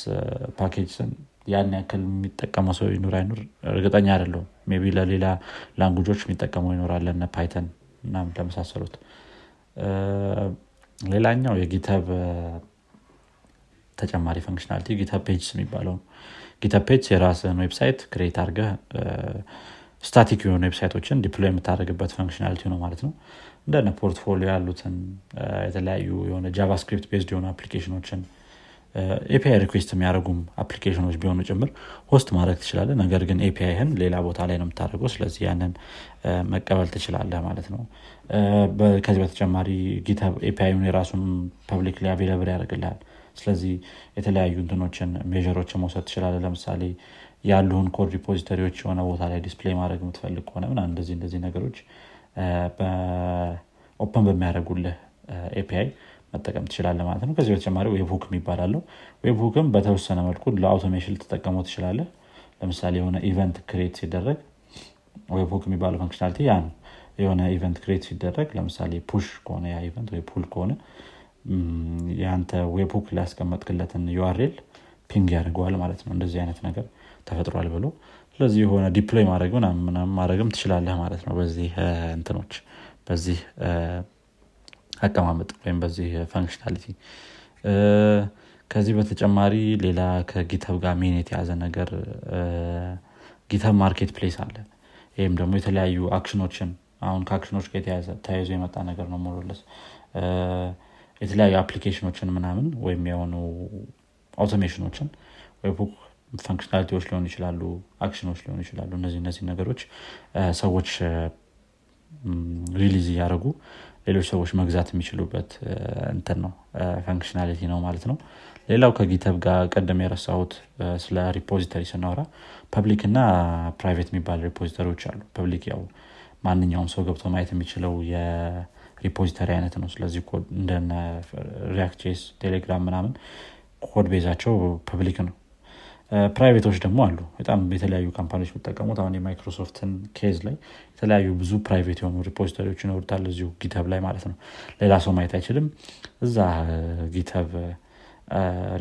package ን ያን ያክል የሚጠቀመው ሰው ይኑር አይኑር እርግጠኛ አይደለሁም። maybe ለሌላ language ኦች የሚጠቀመው ይኖራል Python እና ለመሳሰሉት። ሌላኛው የ GitHub ተጨማሪ functionality GitHub Pages የሚባለው GitHub page የራስን website create አድርገ static የሆኑ website ኦችን deploy የምታደርግበት functionality ነው ማለት ነው። እንደነ portfolio ያሉትን የተለያዩ የሆነ JavaScript based የሆኑ application ኦችን API request የሚያደርጉም application ኦች ቢሆኑ ጭምር host ማድረግ ትችላለ ነገር ግን API ህን ሌላ ቦታ ላይ ነው የምታደርገው። ስለዚህ ያንን መቀበል ትችላለህ ማለት ነው። ከዚህ በተጨማሪ GitHub API ን የራሱን public available ያደርግልሃል ስለዚህ የተለያዩ እንትኖችን ሜሮችን መውሰድ ትችላለ ለምሳሌ ያሉን code repository ዎች የሆነ ቦታ ላይ display ማድረግ የምትፈልግ ከሆነ ምና እንደዚህ እንደዚህ ነገሮች open በሚያደርጉልህ API መጠቀም ትችላለ ማለት ነው። ከዚህ በተጨማሪ webhook የሚባላለው webhook ም በተወሰነ መልኩ ለ automation ልትጠቀመው ትችላለ ለምሳሌ የሆነ event create ሲደረግ webhook የሚባለው functionality ያ የሆነ event create ሲደረግ ለምሳሌ push ከሆነ ያ event ወይ pull ከሆነ የአንተ webhook ሊያስቀመጥክለትን URL ping ያደርገዋል ማለት ነው። እንደዚህ አይነት ነገር ተፈጥሯል ብሎ። ስለዚህ የሆነ deploy ማድረግ ማድረግም ትችላለህ ማለት ነው። በዚህ እንትኖች በዚህ አቀማመጥ ወይም በዚህ functionality ከዚህ በተጨማሪ ሌላ ከ GitHub ጋር main የተያዘ ነገር GitHub Marketplace አለ። ይህም ደግሞ የተለያዩ action ኦችን አሁን ከአክሽኖች ጋር ተያይዞ የመጣ ነገር ነው። more or less የተለያዩ application ኦችን ምናምን ወይም የሆኑ automation ኦችን webhook functionality ዎች ሊሆኑ ይችላሉ አክሽኖች ሊሆኑ ይችላሉ እነዚህ እነዚህ ነገሮች ሰዎች release እያደረጉ ሌሎች ሰዎች መግዛት የሚችሉበት እንትን ነው functionality ነው ማለት ነው። ሌላው ከ GitHub ጋር ቀደም የረሳሁት ስለ repository ስናወራ public እና private የሚባል repository ዎች አሉ። public ያው ማንኛውም ሰው ገብቶ ማየት የሚችለው የ repository አይነት ነው። ስለዚህ እንደነ React Telegram ምናምን code base ኣቸው public ነው። private ኦች ደግሞ አሉ። በጣም የተለያዩ company ዎች የሚጠቀሙት አሁን የ Microsoft ን case ላይ የተለያዩ ብዙ private የሆኑ repository ዎች ይኖሩታል እዚሁ GitHub ላይ ማለት ነው። ሌላ ሰው ማየት አይችልም። እዛ GitHub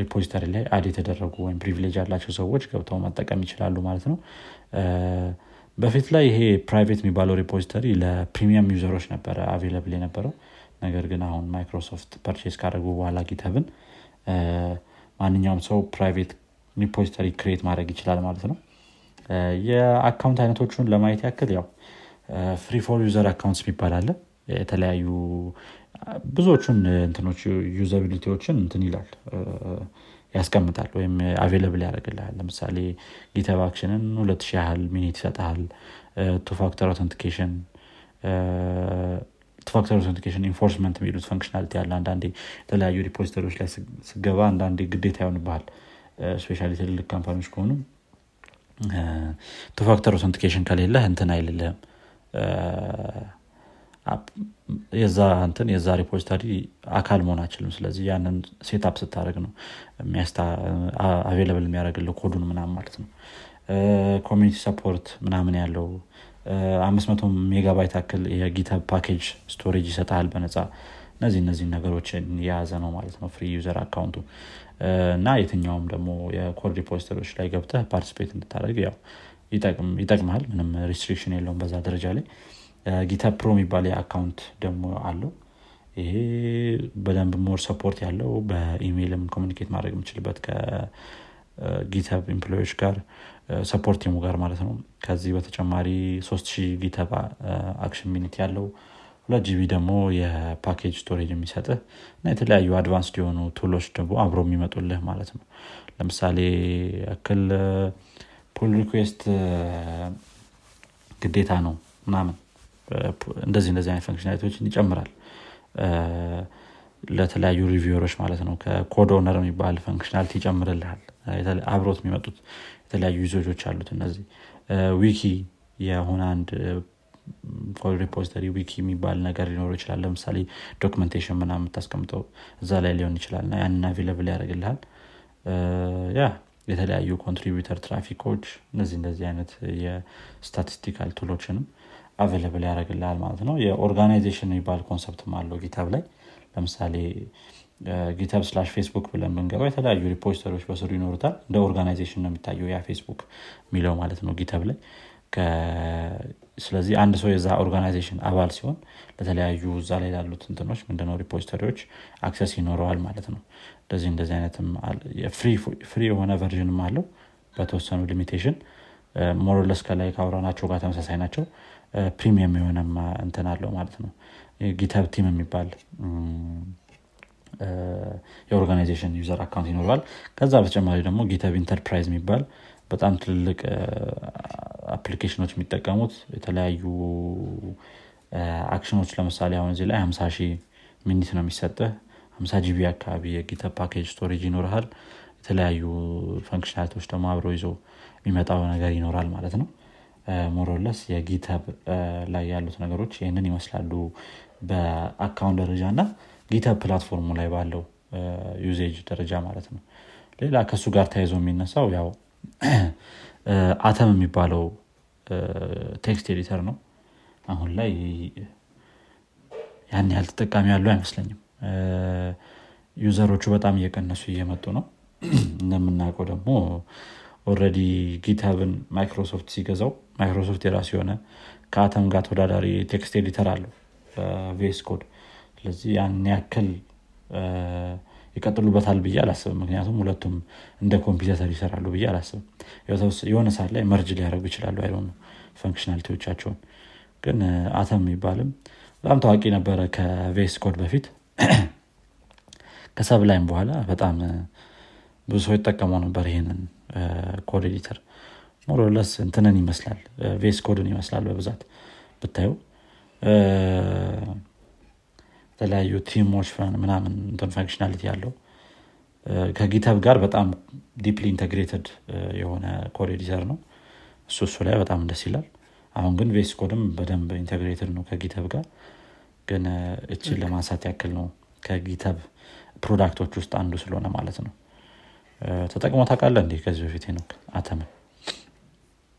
repository ላይ add የተደረጉ ወይም privilege ያላቸው ሰዎች ገብተው መጠቀም ይችላሉ ማለት ነው በፊት ላይ ይሄ private የሚባለው repository ለ premium user ኦች ነበረ available የነበረው። ነገር ግን አሁን Microsoft purchase ካደረጉ በኋላ GitHub ን ማንኛውም ሰው private repository create ማድረግ ይችላል ማለት ነው። የ account አይነቶቹን ለማየት ያክል ያው free for user accounts የሚባል አለ። የተለያዩ ብዙዎቹን እንትኖች usability ዎችን እንትን ይላል ያስቀምጣል ወይም available ያደርግልሃል። ለምሳሌ GitHub action ን ሁለት ሺህ ያህል minute ይሰጠሃል two factor authentication factor authentication enforcement የሚሉት functionality ያለ አንዳንዴ የተለያዩ repository ዎች ላይ ስገባ አንዳንዴ ግዴታ ይሆንብሃል። especially ትልልቅ company ዎች ከሆኑ two factor authentication ከሌለህ እንትን አይልልህም የዛ እንትን የዛ repository አካል መሆን አይችልም። ስለዚህ ያንን setup ስታደረግ ነው available የሚያደረግልህ ኮዱን ምናምን ማለት ነው። community support ምናምን ያለው አምስት መቶ ሜጋባይት አክል የ GitHub package storage ይሰጣል በነፃ። እነዚህ እነዚህ ነገሮችን የያዘ ነው ማለት ነው free user account ኡ። እና የትኛውም ደግሞ የ code repository ዎች ላይ ገብተህ participate እንድታደረግ ያው ይጠቅማል ምንም restriction የለውም በዛ ደረጃ ላይ GitHub Pro የሚባል የ account ደግሞ አለው። ይሄ በደንብ more support ያለው በኢሜይልም communicate ማድረግ የምችልበት ከ GitHub employee ዎች ጋር support team ኡ ጋር ማለት ነው። ከዚህ በተጨማሪ 3000 GitHub action minute ያለው ሁለት GB ደግሞ የ package storage የሚሰጥህ እና የተለያዩ advanced የሆኑ tool ኦች ደግሞ አብሮ የሚመጡልህ ማለት ነው። ለምሳሌ ያክል pull request ግዴታ ነው ምናምን እንደዚህ እንደዚህ አይነት functionality ዎችን ይጨምራል። ለተለያዩ reviewer ኦች ማለት ነው። ከ code owner የሚባል functionality ይጨምርልሃል። አብሮት የሚመጡት የተለያዩ ይዞጆች አሉት እነዚህ። wiki የሆነ አንድ repository wiki የሚባል ነገር ሊኖረው ይችላል። ለምሳሌ documentation ምና የምታስቀምጠው እዛ ላይ ሊሆን ይችላል እና ያንን available ያደርግልሃል። ያ የተለያዩ contributor traffic ኦች እነዚህ እንደዚህ አይነት የ statistical tool ኦችንም available ያደርግልሃል ማለት ነው። የ organization የሚባል concept ም አለው GitHub ላይ። ለምሳሌ GitHub slash Facebook ብለን ብንገባ የተለያዩ repository ዎች በስሩ ይኖሩታል። እንደ organization ነው የሚታየው ያ ፌስቡክ የሚለው ማለት ነው GitHub ላይ። ስለዚህ አንድ ሰው የዛ organization አባል ሲሆን ለተለያዩ እዛ ላይ ላሉት እንትኖች ምንድነው repository ዎች access ይኖረዋል ማለት ነው። እንደዚህ እንደዚህ አይነትም free የሆነ version ም አለው። በተወሰኑ limitation more or less ከላይ ካውራናቸው ጋር ተመሳሳይ ናቸው premium የሆነም እንትን አለው ማለት ነው። GitHub Team የሚባል የ organization user account ይኖረዋል። ከዛ በተጨማሪ ደግሞ GitHub Enterprise የሚባል በጣም ትልልቅ application ኦች የሚጠቀሙት የተለያዩ አክሽኖች ለምሳሌ አሁን እዚህ ላይ ሀምሳ ሺህ minute ነው የሚሰጥህ። ሀምሳ GB አካባቢ የ GitHub package storage ይኖርሃል። የተለያዩ functionality ኦች ደግሞ አብሮ ይዞ የሚመጣው ነገር ይኖራል ማለት ነው more or less የ GitHub ላይ ያሉት ነገሮች ይህንን ይመስላሉ በ account ደረጃ እና GitHub platform ኡ ላይ ባለው usage ደረጃ ማለት ነው። ሌላ ከእሱ ጋር ተያይዞ የሚነሳው ያው አተም የሚባለው text editor ነው። አሁን ላይ ያን ያህል ተጠቃሚ ያለው አይመስለኝም። user ኦቹ በጣም እየቀነሱ እየመጡ ነው። እንደምናውቀው ደግሞ already GitHub ን Microsoft ሲገዛው ማይክሮሶፍት የራሱ የሆነ ከአተም ጋር ተወዳዳሪ text editor አለው VS Code። ስለዚህ ያን ያክል ይቀጥሉበታል ብዬ አላስብም። ምክንያቱም ሁለቱም እንደ competitor ይሰራሉ ብዬ አላስብም። የሆነ ሰዓት ላይ merge ሊያደረጉ ይችላሉ። አይ functionality ዎቻቸውን ግን አተም የሚባልም በጣም ታዋቂ ነበረ ከ VS Code በፊት። ከ Sublime በኋላ በጣም ብዙ ሰው ይጠቀመው ነበር ይህንን code editor። more or less እንትንን ይመስላል VS Code ን ይመስላል በብዛት ብታየው የተለያዩ theme ኦች ምናምን እንትን functionality ያለው። ከ GitHub ጋር በጣም deeply integrated የሆነ code editor ነው። እሱ እሱ ላይ በጣም ደስ ይላል። አሁን ግን VS Code ም በደንብ integrated ነው ከ GitHub ጋር። ግን እችን ለማንሳት ያክል ነው ከ GitHub product ኦች ውስጥ አንዱ ስለሆነ ማለት ነው ተጠቅሞ ታውቃለ እንዴ? ከዚህ በፊት ነው አተምን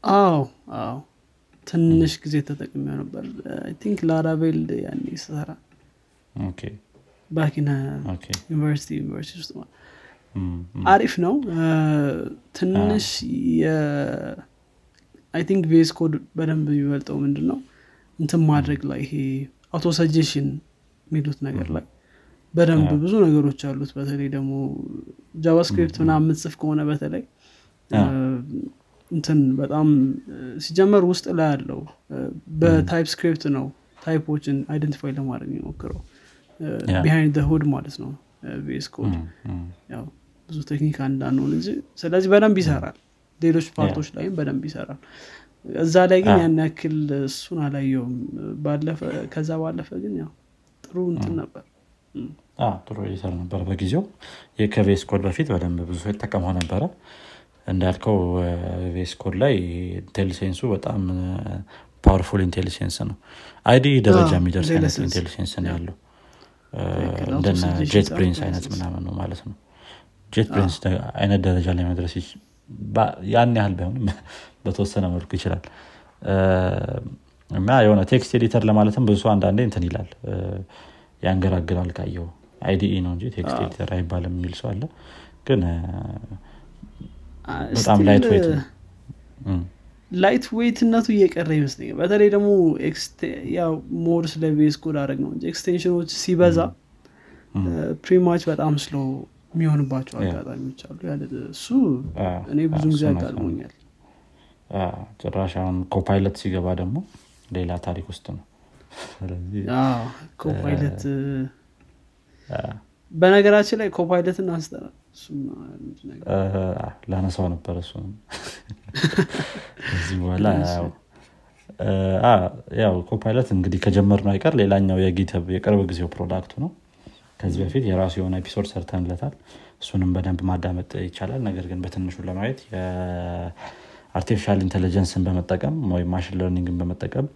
አዎ አዎ። ትንሽ ጊዜ ተጠቅሚው ነበር። think Laravel ያኔ ስሰራ back in university ዩኒቨርሲቲ ውስጥ አሪፍ ነው። ትንሽ I think VS Code በደንብ የሚበልጠው ምንድን ነው እንትን ማድረግ ላይ ይሄ auto suggestion የሚሉት ነገር ላይ በደንብ ብዙ ነገሮች አሉት። በተለይ ደግሞ JavaScript ምናምን የምትጽፍ ከሆነ በተለይ እንትን በጣም ሲጀመር ውስጥ ላይ አለው። በ TypeScript ነው type ኦችን identify ለማድረግ የሚሞክረው። behind hood ማለት ነው VS Code ያው ብዙ technical እንዳንሆን እንጂ ስለዚህ በደንብ ይሰራል። ሌሎች part ኦች ላይም በደንብ ይሰራል። እዛ ላይ ግን ያን ያክል እሱን አላየውም ባለፈ ከዛ ባለፈ ግን ያው ጥሩ እንትን ነበር ጥሩ ይሰራ ነበር በጊዜው። ከ VS Code በፊት በደንብ ብዙ ሰው ይጠቀመው ነበረ። እንዳልከው VS Code ላይ IntelliSense ኡ በጣም powerful IntelliSense ነው። IDE ደረጃ የሚደርስ አይነት IntelliSense ነው ያለው። እንደነ JetBrains አይነት ምናምን ነው ማለት ነው። JetBrains አይነት ደረጃ ላይ መድረስ ያን ያህል ባይሆንም በተወሰነ መልኩ ይችላል። እና የሆነ text editor ለማለትም ብዙ ሰው አንዳንዴ እንትን ይላል ያንገራግራል ካየው IDE ነው እንጂ text editor አይባልም የሚል ሰው አለ። ግን በጣም light እም፣ lightweight ነቱ እየቀረ ይመስለኛል። በተለይ ደግሞ ያው more ስለ VS Code አድረግ ነው እንጂ extension ኦች ሲበዛ pretty much በጣም slow የሚሆንባቸው አጋጣሚዎች አሉ። ያለ እሱ እኔ ብዙ ጊዜ አጋጥሞኛል። ጭራሽ አሁን Copilot ሲገባ ደግሞ ሌላ ታሪክ ውስጥ ነው ስለዚህ Copilot በነገራችን ላይ Copilot ን አንስተናል ላነሳው ነበር እሱ ከዚህ በኋላ ያው Copilot እንግዲህ ከጀመርነው አይቀር ሌላኛው የ GitHub የቅርብ ጊዜው product ኡ ነው። ከዚህ በፊት የራሱ የሆነ episode ሰርተንለታል። እሱንም በደንብ ማዳመጥ ይቻላል። ነገር ግን በትንሹ ለማየት የ artificial intelligence ን በመጠቀም ወይም machine learning ን በመጠቀም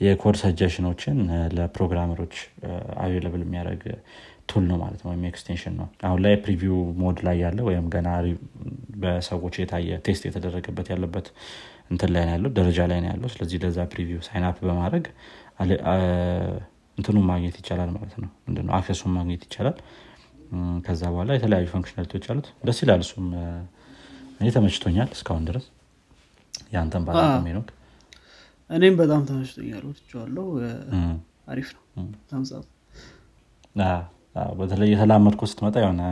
የኮድ ሰጀሽኖችን ለፕሮግራመሮች አቬለብል የሚያደርግ tool ነው ማለት ነው። ወይም extension ነው። አሁን ላይ preview mode ላይ ያለ ወይም ገና በሰዎች የታየ test የተደረገበት ያለበት እንትን ላይ ያለው ደረጃ ላይ ነው ያለው። ስለዚህ ለዛ preview sign up በማድረግ እንትኑን ማግኘት ይቻላል ማለት ነው። ምንድነው? access ኡን ማግኘት ይቻላል። ከዛ በኋላ የተለያዩ functionality ዎች አሉት። ደስ ይላል እሱም። እኔ ተመችቶኛል እስካሁን ድረስ። ያንተን ባላቅም ሄኖክ እኔም በጣም ተመችቶኛል። እም፣ አሪፍ ነው። በተለይ የተላመድኩ ስትመጣ የሆነ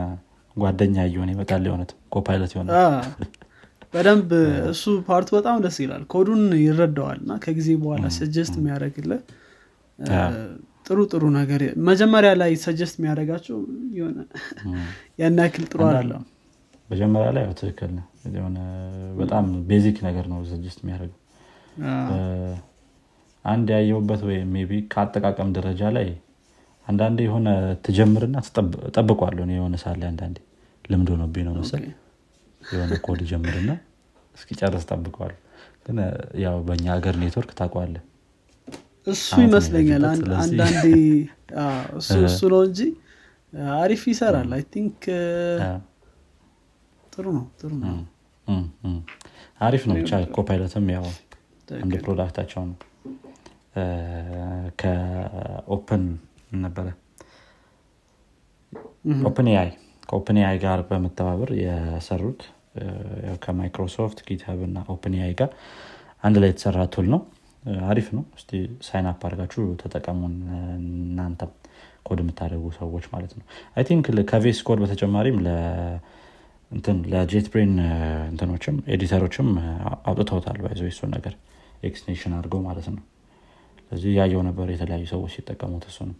ጓደኛ እየሆነ ይመጣል። የሆነ Copilot የሆነ በደንብ እሱ part ኡ በጣም ደስ ይላል። ኮዱን ይረዳዋል እና ከጊዜ በኋላ suggest አ። ጥሩ ጥሩ ነገር መጀመሪያ ላይ suggest የሚያደርጋቸው የሆነ ያን ያክል ጥሩ አይደለም። መጀመሪያ ላይ ትክክል የሆነ በጣም basic ነገር ነው suggest የሚያደርገው። አ፣ አንድ ያየውበት ወይ maybe ከአጠቃቀም ደረጃ ላይ አንዳንዴ የሆነ ትጀምርና እኔ የሆነ ሳለ አንዳንዴ ልምድ ሆኖብኝ ነው መሰል የሆነ ኮድ ጀምርና እስኪጨርስ ጠብቀዋለሁ ግን ያው በእኛ ሀገር ኔትወርክ ታውቀዋለህ? እሱ ይመስለኛል አንዳንዴ እሱ እሱ ነው እንጂ አሪፍ ይሰራል። I think ጥሩ ነው ጥሩ ነው። አሪፍ ነው። ብቻ Copilot ም ያው አንድ ትክክል። product ኣቸው ነው እ፣ ከ Open ነበረ። OpenAI ከ OpenAI ጋር በመተባበር የሰሩት ከ Microsoft GitHub እና OpenAI ጋር አንድ ላይ የተሰራ tool ነው። አሪፍ ነው። እስቲ sign up አድርጋችሁ ተጠቀሙን እ፣ እናንተም ኮድ የምታደርጉ ሰዎች ማለት ነው። I think ከ VS Code በተጨማሪም ለ JetBrains እንትኖችም editor ኦችም አውጥተውታል by the way ነገር extension አድርገው ማለት ነው። ስለዚህ ያየው ነበር የተለያዩ ሰዎች ሲጠቀሙት እሱ ነው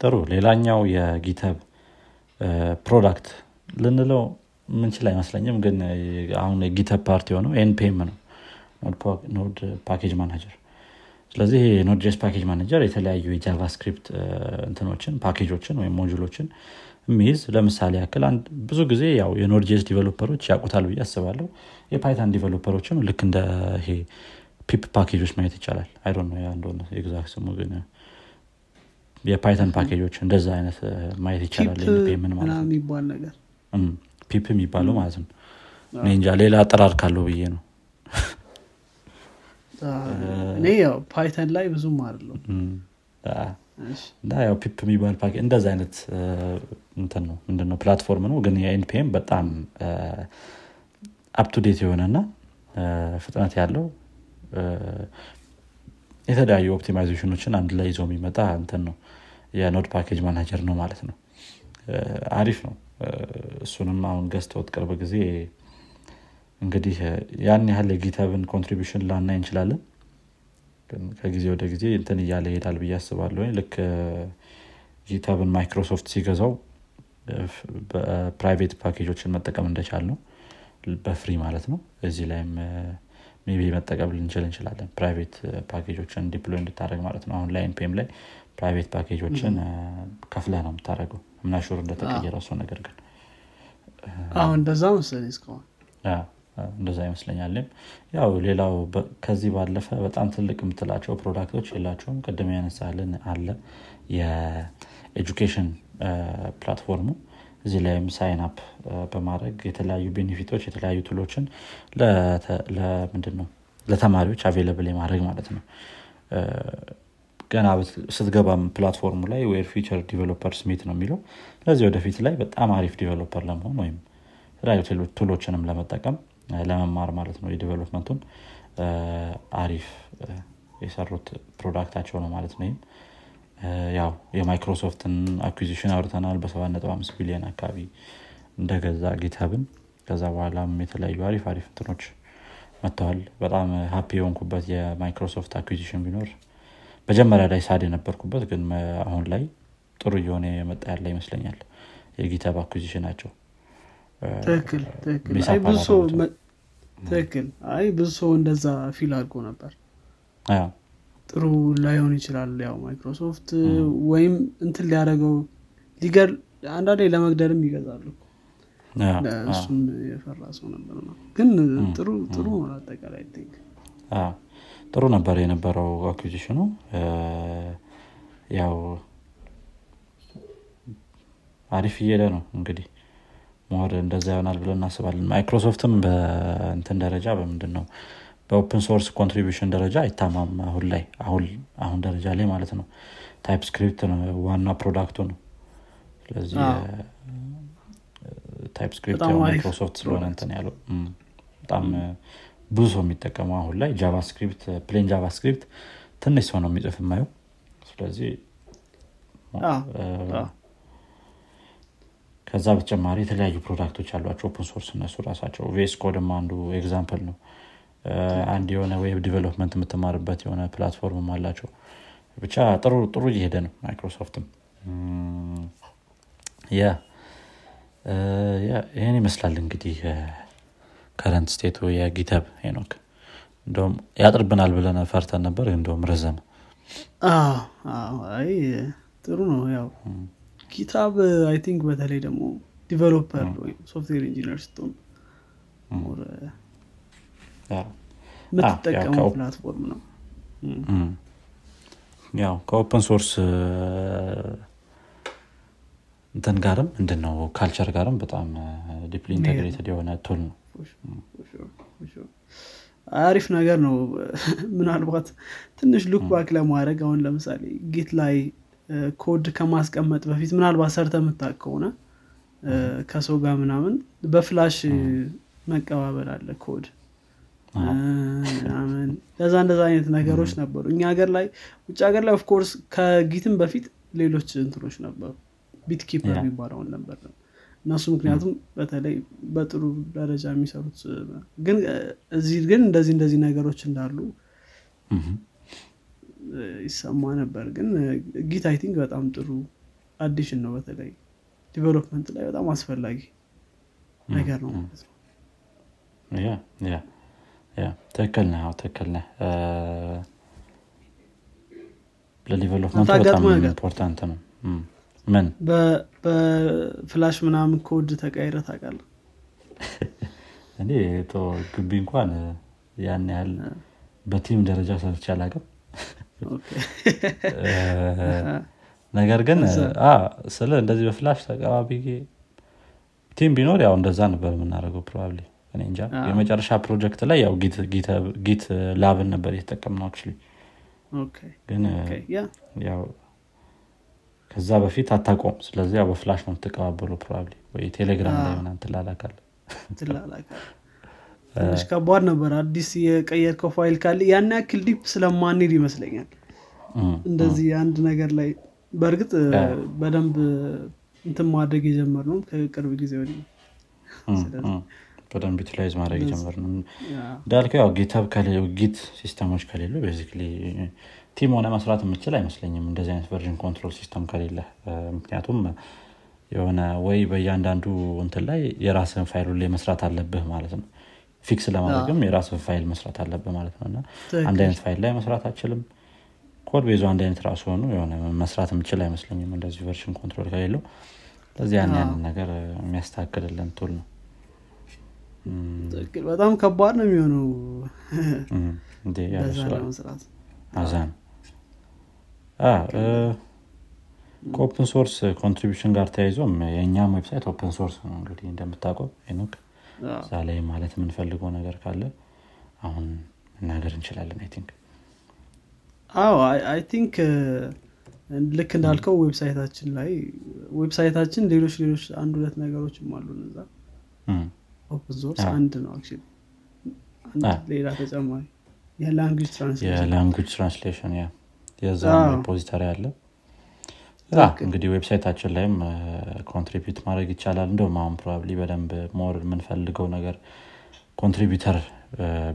ጥሩ። ሌላኛው የ GitHub product ልንለው ምንችል አይመስለኝም ግን አሁን የ GitHub part የሆነው NPM ነው። Node package manager ስለዚህ የ Node JS package manager የተለያዩ የ JavaScript እንትኖችን ፓኬጆችን ወይም module ኦችን የሚይዝ ለምሳሌ ያክል ብዙ ጊዜ ያው የ Node JS developer ኦች ያውቁታል ብዬ አስባለሁ። የ Python developer ኦችም ልክ እንደ ይሄ pip package ኦች ማየት ይቻላል። ነው exact ስሙ ግን የ Python package ኦች እንደዛ አይነት ማየት ይቻላል። ምን ማለት pip የሚባለው ማለት ነው። እንጃ ሌላ አጠራር ካለው ብዬ ነው እኔ ያው Python ላይ ብዙም አይደለም እና ያው pip የሚባል ፓኬጅ እንደዛ አይነት እንትን ነው ምንድነው platform ነው። ግን የ NPM በጣም up to date የሆነ እና ፍጥነት ያለው የተለያዩ optimization ኦችን አንድ ላይ ይዞ የሚመጣ እንትን ነው። የ Node package manager ነው ማለት ነው። አሪፍ ነው። እሱንም አሁን ገዝተውት ቅርብ ጊዜ እንግዲህ ያን ያህል የ GitHub ን contribution ላናይ እንችላለን። ከጊዜ ወደ ጊዜ እንትን እያለ ይሄዳል ብዬ አስባለሁ። ልክ GitHub ን Microsoft ሲገዛው private package ኦችን መጠቀም እንደቻል ነው በ free ማለት ነው። እዚህ ላይም maybe መጠቀም ልንችል እንችላለን። private package ኦችን deploy እንድታደረግ ማለት ነው። አሁን ላይ NPM ላይ private package ኦችን ከፍለ ነው የምታደረገው ምናሹር እንደተቀየረ እሱ ነገር ግን አሁን እንደዛ መሰለኝ እስካሁን እንደዛ ይመስለኛልም። ያው ሌላው ከዚህ ባለፈ በጣም ትልቅ የምትላቸው product ኦች የላቸውም። ቅድም ያነሳልን አለ የ education platform ኡ። እዚህ ላይም sign up በማድረግ የተለያዩ benefit ኦች የተለያዩ tool ኦችን ምንድን ነው ለተማሪዎች available የማድረግ ማለት ነው። ገና ስትገባም platform ኡ ላይ where future developers meet ነው የሚለው። ስለዚህ ወደፊት ላይ በጣም አሪፍ developer ለመሆን ወይም የተለያዩ tool ኦችንም ለመጠቀም ለመማር ማለት ነው። የ development ኡን አሪፍ የሰሩት product ኣቸው ነው ማለት ነው። ያው የ Microsoft ን acquisition አውርተናል። በ7.5 ቢሊዮን አካባቢ እንደገዛ GitHub ን ከዛ በኋላም የተለያዩ አሪፍ አሪፍ እንትኖች መጥተዋል። በጣም happy የሆንኩበት የ Microsoft acquisition ቢኖር መጀመሪያ ላይ sad የነበርኩበት ግን አሁን ላይ ጥሩ እየሆነ የመጣ ያለ ይመስለኛል። የ GitHub acquisition ኣቸው ትክክል ትክክል። አይ ብዙ ሰው እንደዛ feel አድርጎ ነበር። ጥሩ ላይሆን ይችላል ያው ማይክሮሶፍት ወይም እንትን ሊያደርገው ሊገል አንዳንዴ ለመግደልም ይገዛሉ እሱም የፈራ ሰው ነበር ነው ግን ጥሩ ጥሩ አጠቃላይ think። ጥሩ ነበር የነበረው acquisition ኑ። ያው አሪፍ እየሄደ ነው እንግዲህ more እንደዛ ይሆናል ብለን እናስባለን። ማይክሮሶፍትም በእንትን ደረጃ በምንድን ነው በ open source contribution ደረጃ አይታማም አሁን ላይ። አሁን ደረጃ ላይ ማለት ነው። TypeScript ዋና product ኡ ነው። ስለዚህ TypeScript Microsoft ስለሆነ እንትን ያለው። በጣም ብዙ ሰው የሚጠቀመው አሁን ላይ JavaScript plain JavaScript ትንሽ ሰው ነው የሚጽፍ የማየው። ስለዚህ ከዛ በተጨማሪ የተለያዩ product ኦች አሏቸው። open source እነሱ ራሳቸው VS Code ም አንዱ example ነው። አንድ የሆነ web development የምትማርበት የሆነ platform አላቸው። ብቻ ጥሩ ጥሩ እየሄደ ነው ማይክሮሶፍትም። ይህን ይመስላል እንግዲህ current state ኡ የ GitHub ሄኖክ። እንደም ያጥርብናል ብለን ፈርተን ነበር እንደም ረዘመ። አይ ጥሩ ነው ያው GitHub I think በተለይ ደግሞ developer ወይም software engineer ስትሆን የምትጠቀመው platform ነው። ያው ከ open source እንትን ጋርም ምንድን ነው culture ጋርም በጣም deeply integrated የሆነ tool ነው። አሪፍ ነገር ነው። ምናልባት ትንሽ look back ለማድረግ አሁን ለምሳሌ Git ላይ ኮድ ከማስቀመጥ በፊት ምናልባት ሰርተህ የምታቅ ከሆነ ከሰው ጋር ምናምን በ flash መቀባበል አለ ኮድ። ምናምን ለዛ እንደዛ አይነት ነገሮች ነበሩ። እኛ ሀገር ላይ ውጭ ሀገር ላይ of course ከ Git ም በፊት ሌሎች እንትኖች ነበሩ። BitKeeper የሚባለውን ነበር እነሱ ምክንያቱም በተለይ በጥሩ ደረጃ የሚሰሩት ግን እዚህ ግን እንደዚህ እንደዚህ ነገሮች እንዳሉ ይሰማ ነበር። ግን Git I think በጣም ጥሩ addition ነው። በተለይ development ላይ በጣም አስፈላጊ ነገር ነው ማለት ነው። ትክክል ነህ። ትክክል ነህ። ለ development ኡ በጣም important ነው። ምን? በ flash ምናምን ኮድ ተቀይረ ታውቃለ እኔ ግቢ እንኳን ያን ያህል በ team ደረጃ ሰርቼ አላቅም ነገር ግን ስለ እንደዚህ በ flash ተቀባባይ team ቢኖር ያው እንደዛ ነበር የምናደርገው probably እኔ እንጃ። የመጨረሻ ፕሮጀክት ላይ ያው GitLab ን ነበር የተጠቀምነው actually ግን ያው ከዛ በፊት አታቆም ስለዚህ ያው በ flash ነው የምትቀባበሉ probably ወይ ቴሌግራም ላይ ምናምን ትላላካለህ ትንሽ ከባድ ነበር። አዲስ የቀየርከው ፋይል ካለ ያን ያክል deep ስለማንሄድ ይመስለኛል። እንደዚህ አንድ ነገር ላይ በእርግጥ በደንብ እንትን ማድረግ የጀመርነው ከቅርብ ጊዜ ወዲህ በደንብ utilize ማድረግ የጀመርነው እንዳልከው ያው GitHub Git system ኦች ከሌሉ basically team ሆነ መስራት የምችል አይመስለኝም እንደዚህ አይነት version control system ከሌለ። ምክንያቱም የሆነ ወይ በእያንዳንዱ እንትን ላይ የራስን ፋይሉ ላይ መስራት አለብህ ማለት ነው fix ለማድረግም የራስን ፋይል መስራት አለብህ ማለት ነው። እና አንድ አይነት ፋይል ላይ መስራት አትችልም codebase ኡ አንድ አይነት ራሱ ሆኑ የሆነ መስራት የምችል አይመስለኝም። እንደዚህ version control ከሌለው ለዚህ ያን ያንን ነገር የሚያስተካክልልን tool ነው። በጣም ከባድ ነው የሚሆነው። እንዴ! በዛ ያለሱ ለመስራት። እዛ ነው ከ open source contribution ጋር ተያይዞም የእኛም website open source ነው። እንግዲህ እንደምታውቀው አዎ። እዛ ላይ ማለት የምንፈልገው ነገር ካለ አሁን መናገር እንችላለን I think አዎ I think ልክ እንዳልከው website ኣችን ላይ website ኣችን ሌሎች ሌሎች አንድ ሁለት ነገሮችም አሉ እዛ። open source አንድ ነው ሌላ ተጨማሪ የ language translation። የዛ repository አለ እንግዲህ website ኣችን ላይም contribute ማድረግ ይቻላል። እንደውም አሁን probably በደንብ more የምንፈልገው ነገር contributor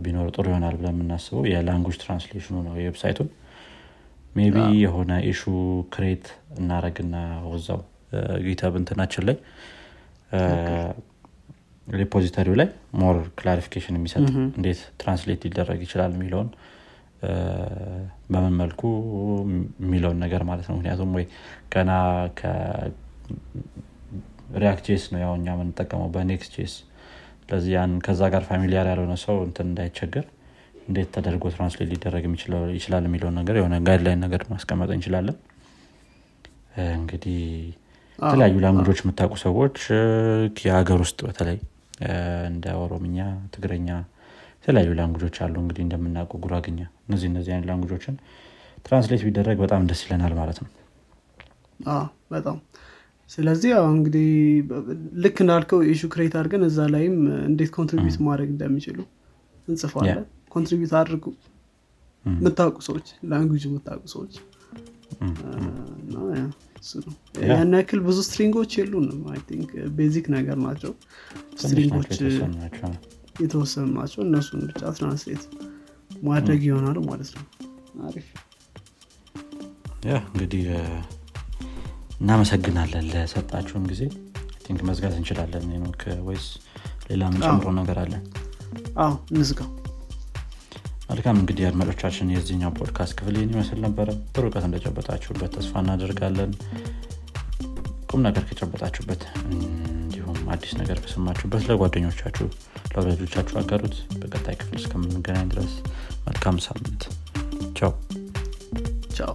ቢኖር ጥሩ ይሆናል ብለን የምናስበው የ language translation ኑ ነው የ website ኡን። maybe የሆነ issue create እናረግና ወዛው GitHub እንትናችን ላይ repository ው ላይ more clarification የሚሰጥ እንዴት translate ሊደረግ ይችላል የሚለውን በምን መልኩ የሚለውን ነገር ማለት ነው። ምክንያቱም ወይ ገና ከ React JS ነው ያው እኛ የምንጠቀመው በ Next JS ስለዚህ ያን ከዛ ጋር familiar ያልሆነ ሰው እንትን እንዳይቸገር እንዴት ተደርጎ translate ሊደረግ ይችላል የሚለውን ነገር የሆነ guideline ነገር ማስቀመጥ እንችላለን። እንግዲህ የተለያዩ language ኦች የምታውቁ ሰዎች የሀገር ውስጥ በተለይ እንደ ኦሮምኛ ትግረኛ የተለያዩ language ኦች አሉ እንግዲህ እንደምናውቀው ጉራግኛ እነዚህ እነዚህ አይነት language ኦችን translate ቢደረግ በጣም ደስ ይለናል ማለት ነው። በጣም ስለዚህ ያው እንግዲህ ልክ እንዳልከው issue create አድርገን እዛ ላይም እንዴት contribute ማድረግ እንደሚችሉ እንጽፋለን contribute አድርጉ። የምታውቁ ሰዎች language የምታውቁ ሰዎች ያን ያክል ብዙ string ኦች የሉንም። think basic ነገር ናቸው። string ኦች የተወሰኑ ናቸው እነሱን ብቻ translate ማድረግ ይሆናል ማለት ነው። አሪፍ። yeah እንግዲህ እናመሰግናለን ለሰጣችሁን ጊዜ። think መዝጋት እንችላለን ሄኖክ ወይስ ሌላ የምንጨምረው ነገር አለን አዎ እንዝጋው። መልካም እንግዲህ አድማጮቻችን የዚህኛው ፖድካስት ክፍል ይህን ይመስል ነበረ። ጥሩ እውቀት እንደጨበጣችሁበት ተስፋ እናደርጋለን። ቁም ነገር ከጨበጣችሁበት አዲስ ነገር ከሰማችሁበት ለጓደኞቻችሁ ለወዳጆቻችሁ አጋሩት። በቀጣይ ክፍል እስከምንገናኝ ድረስ መልካም ሳምንት። ቻው። ቻው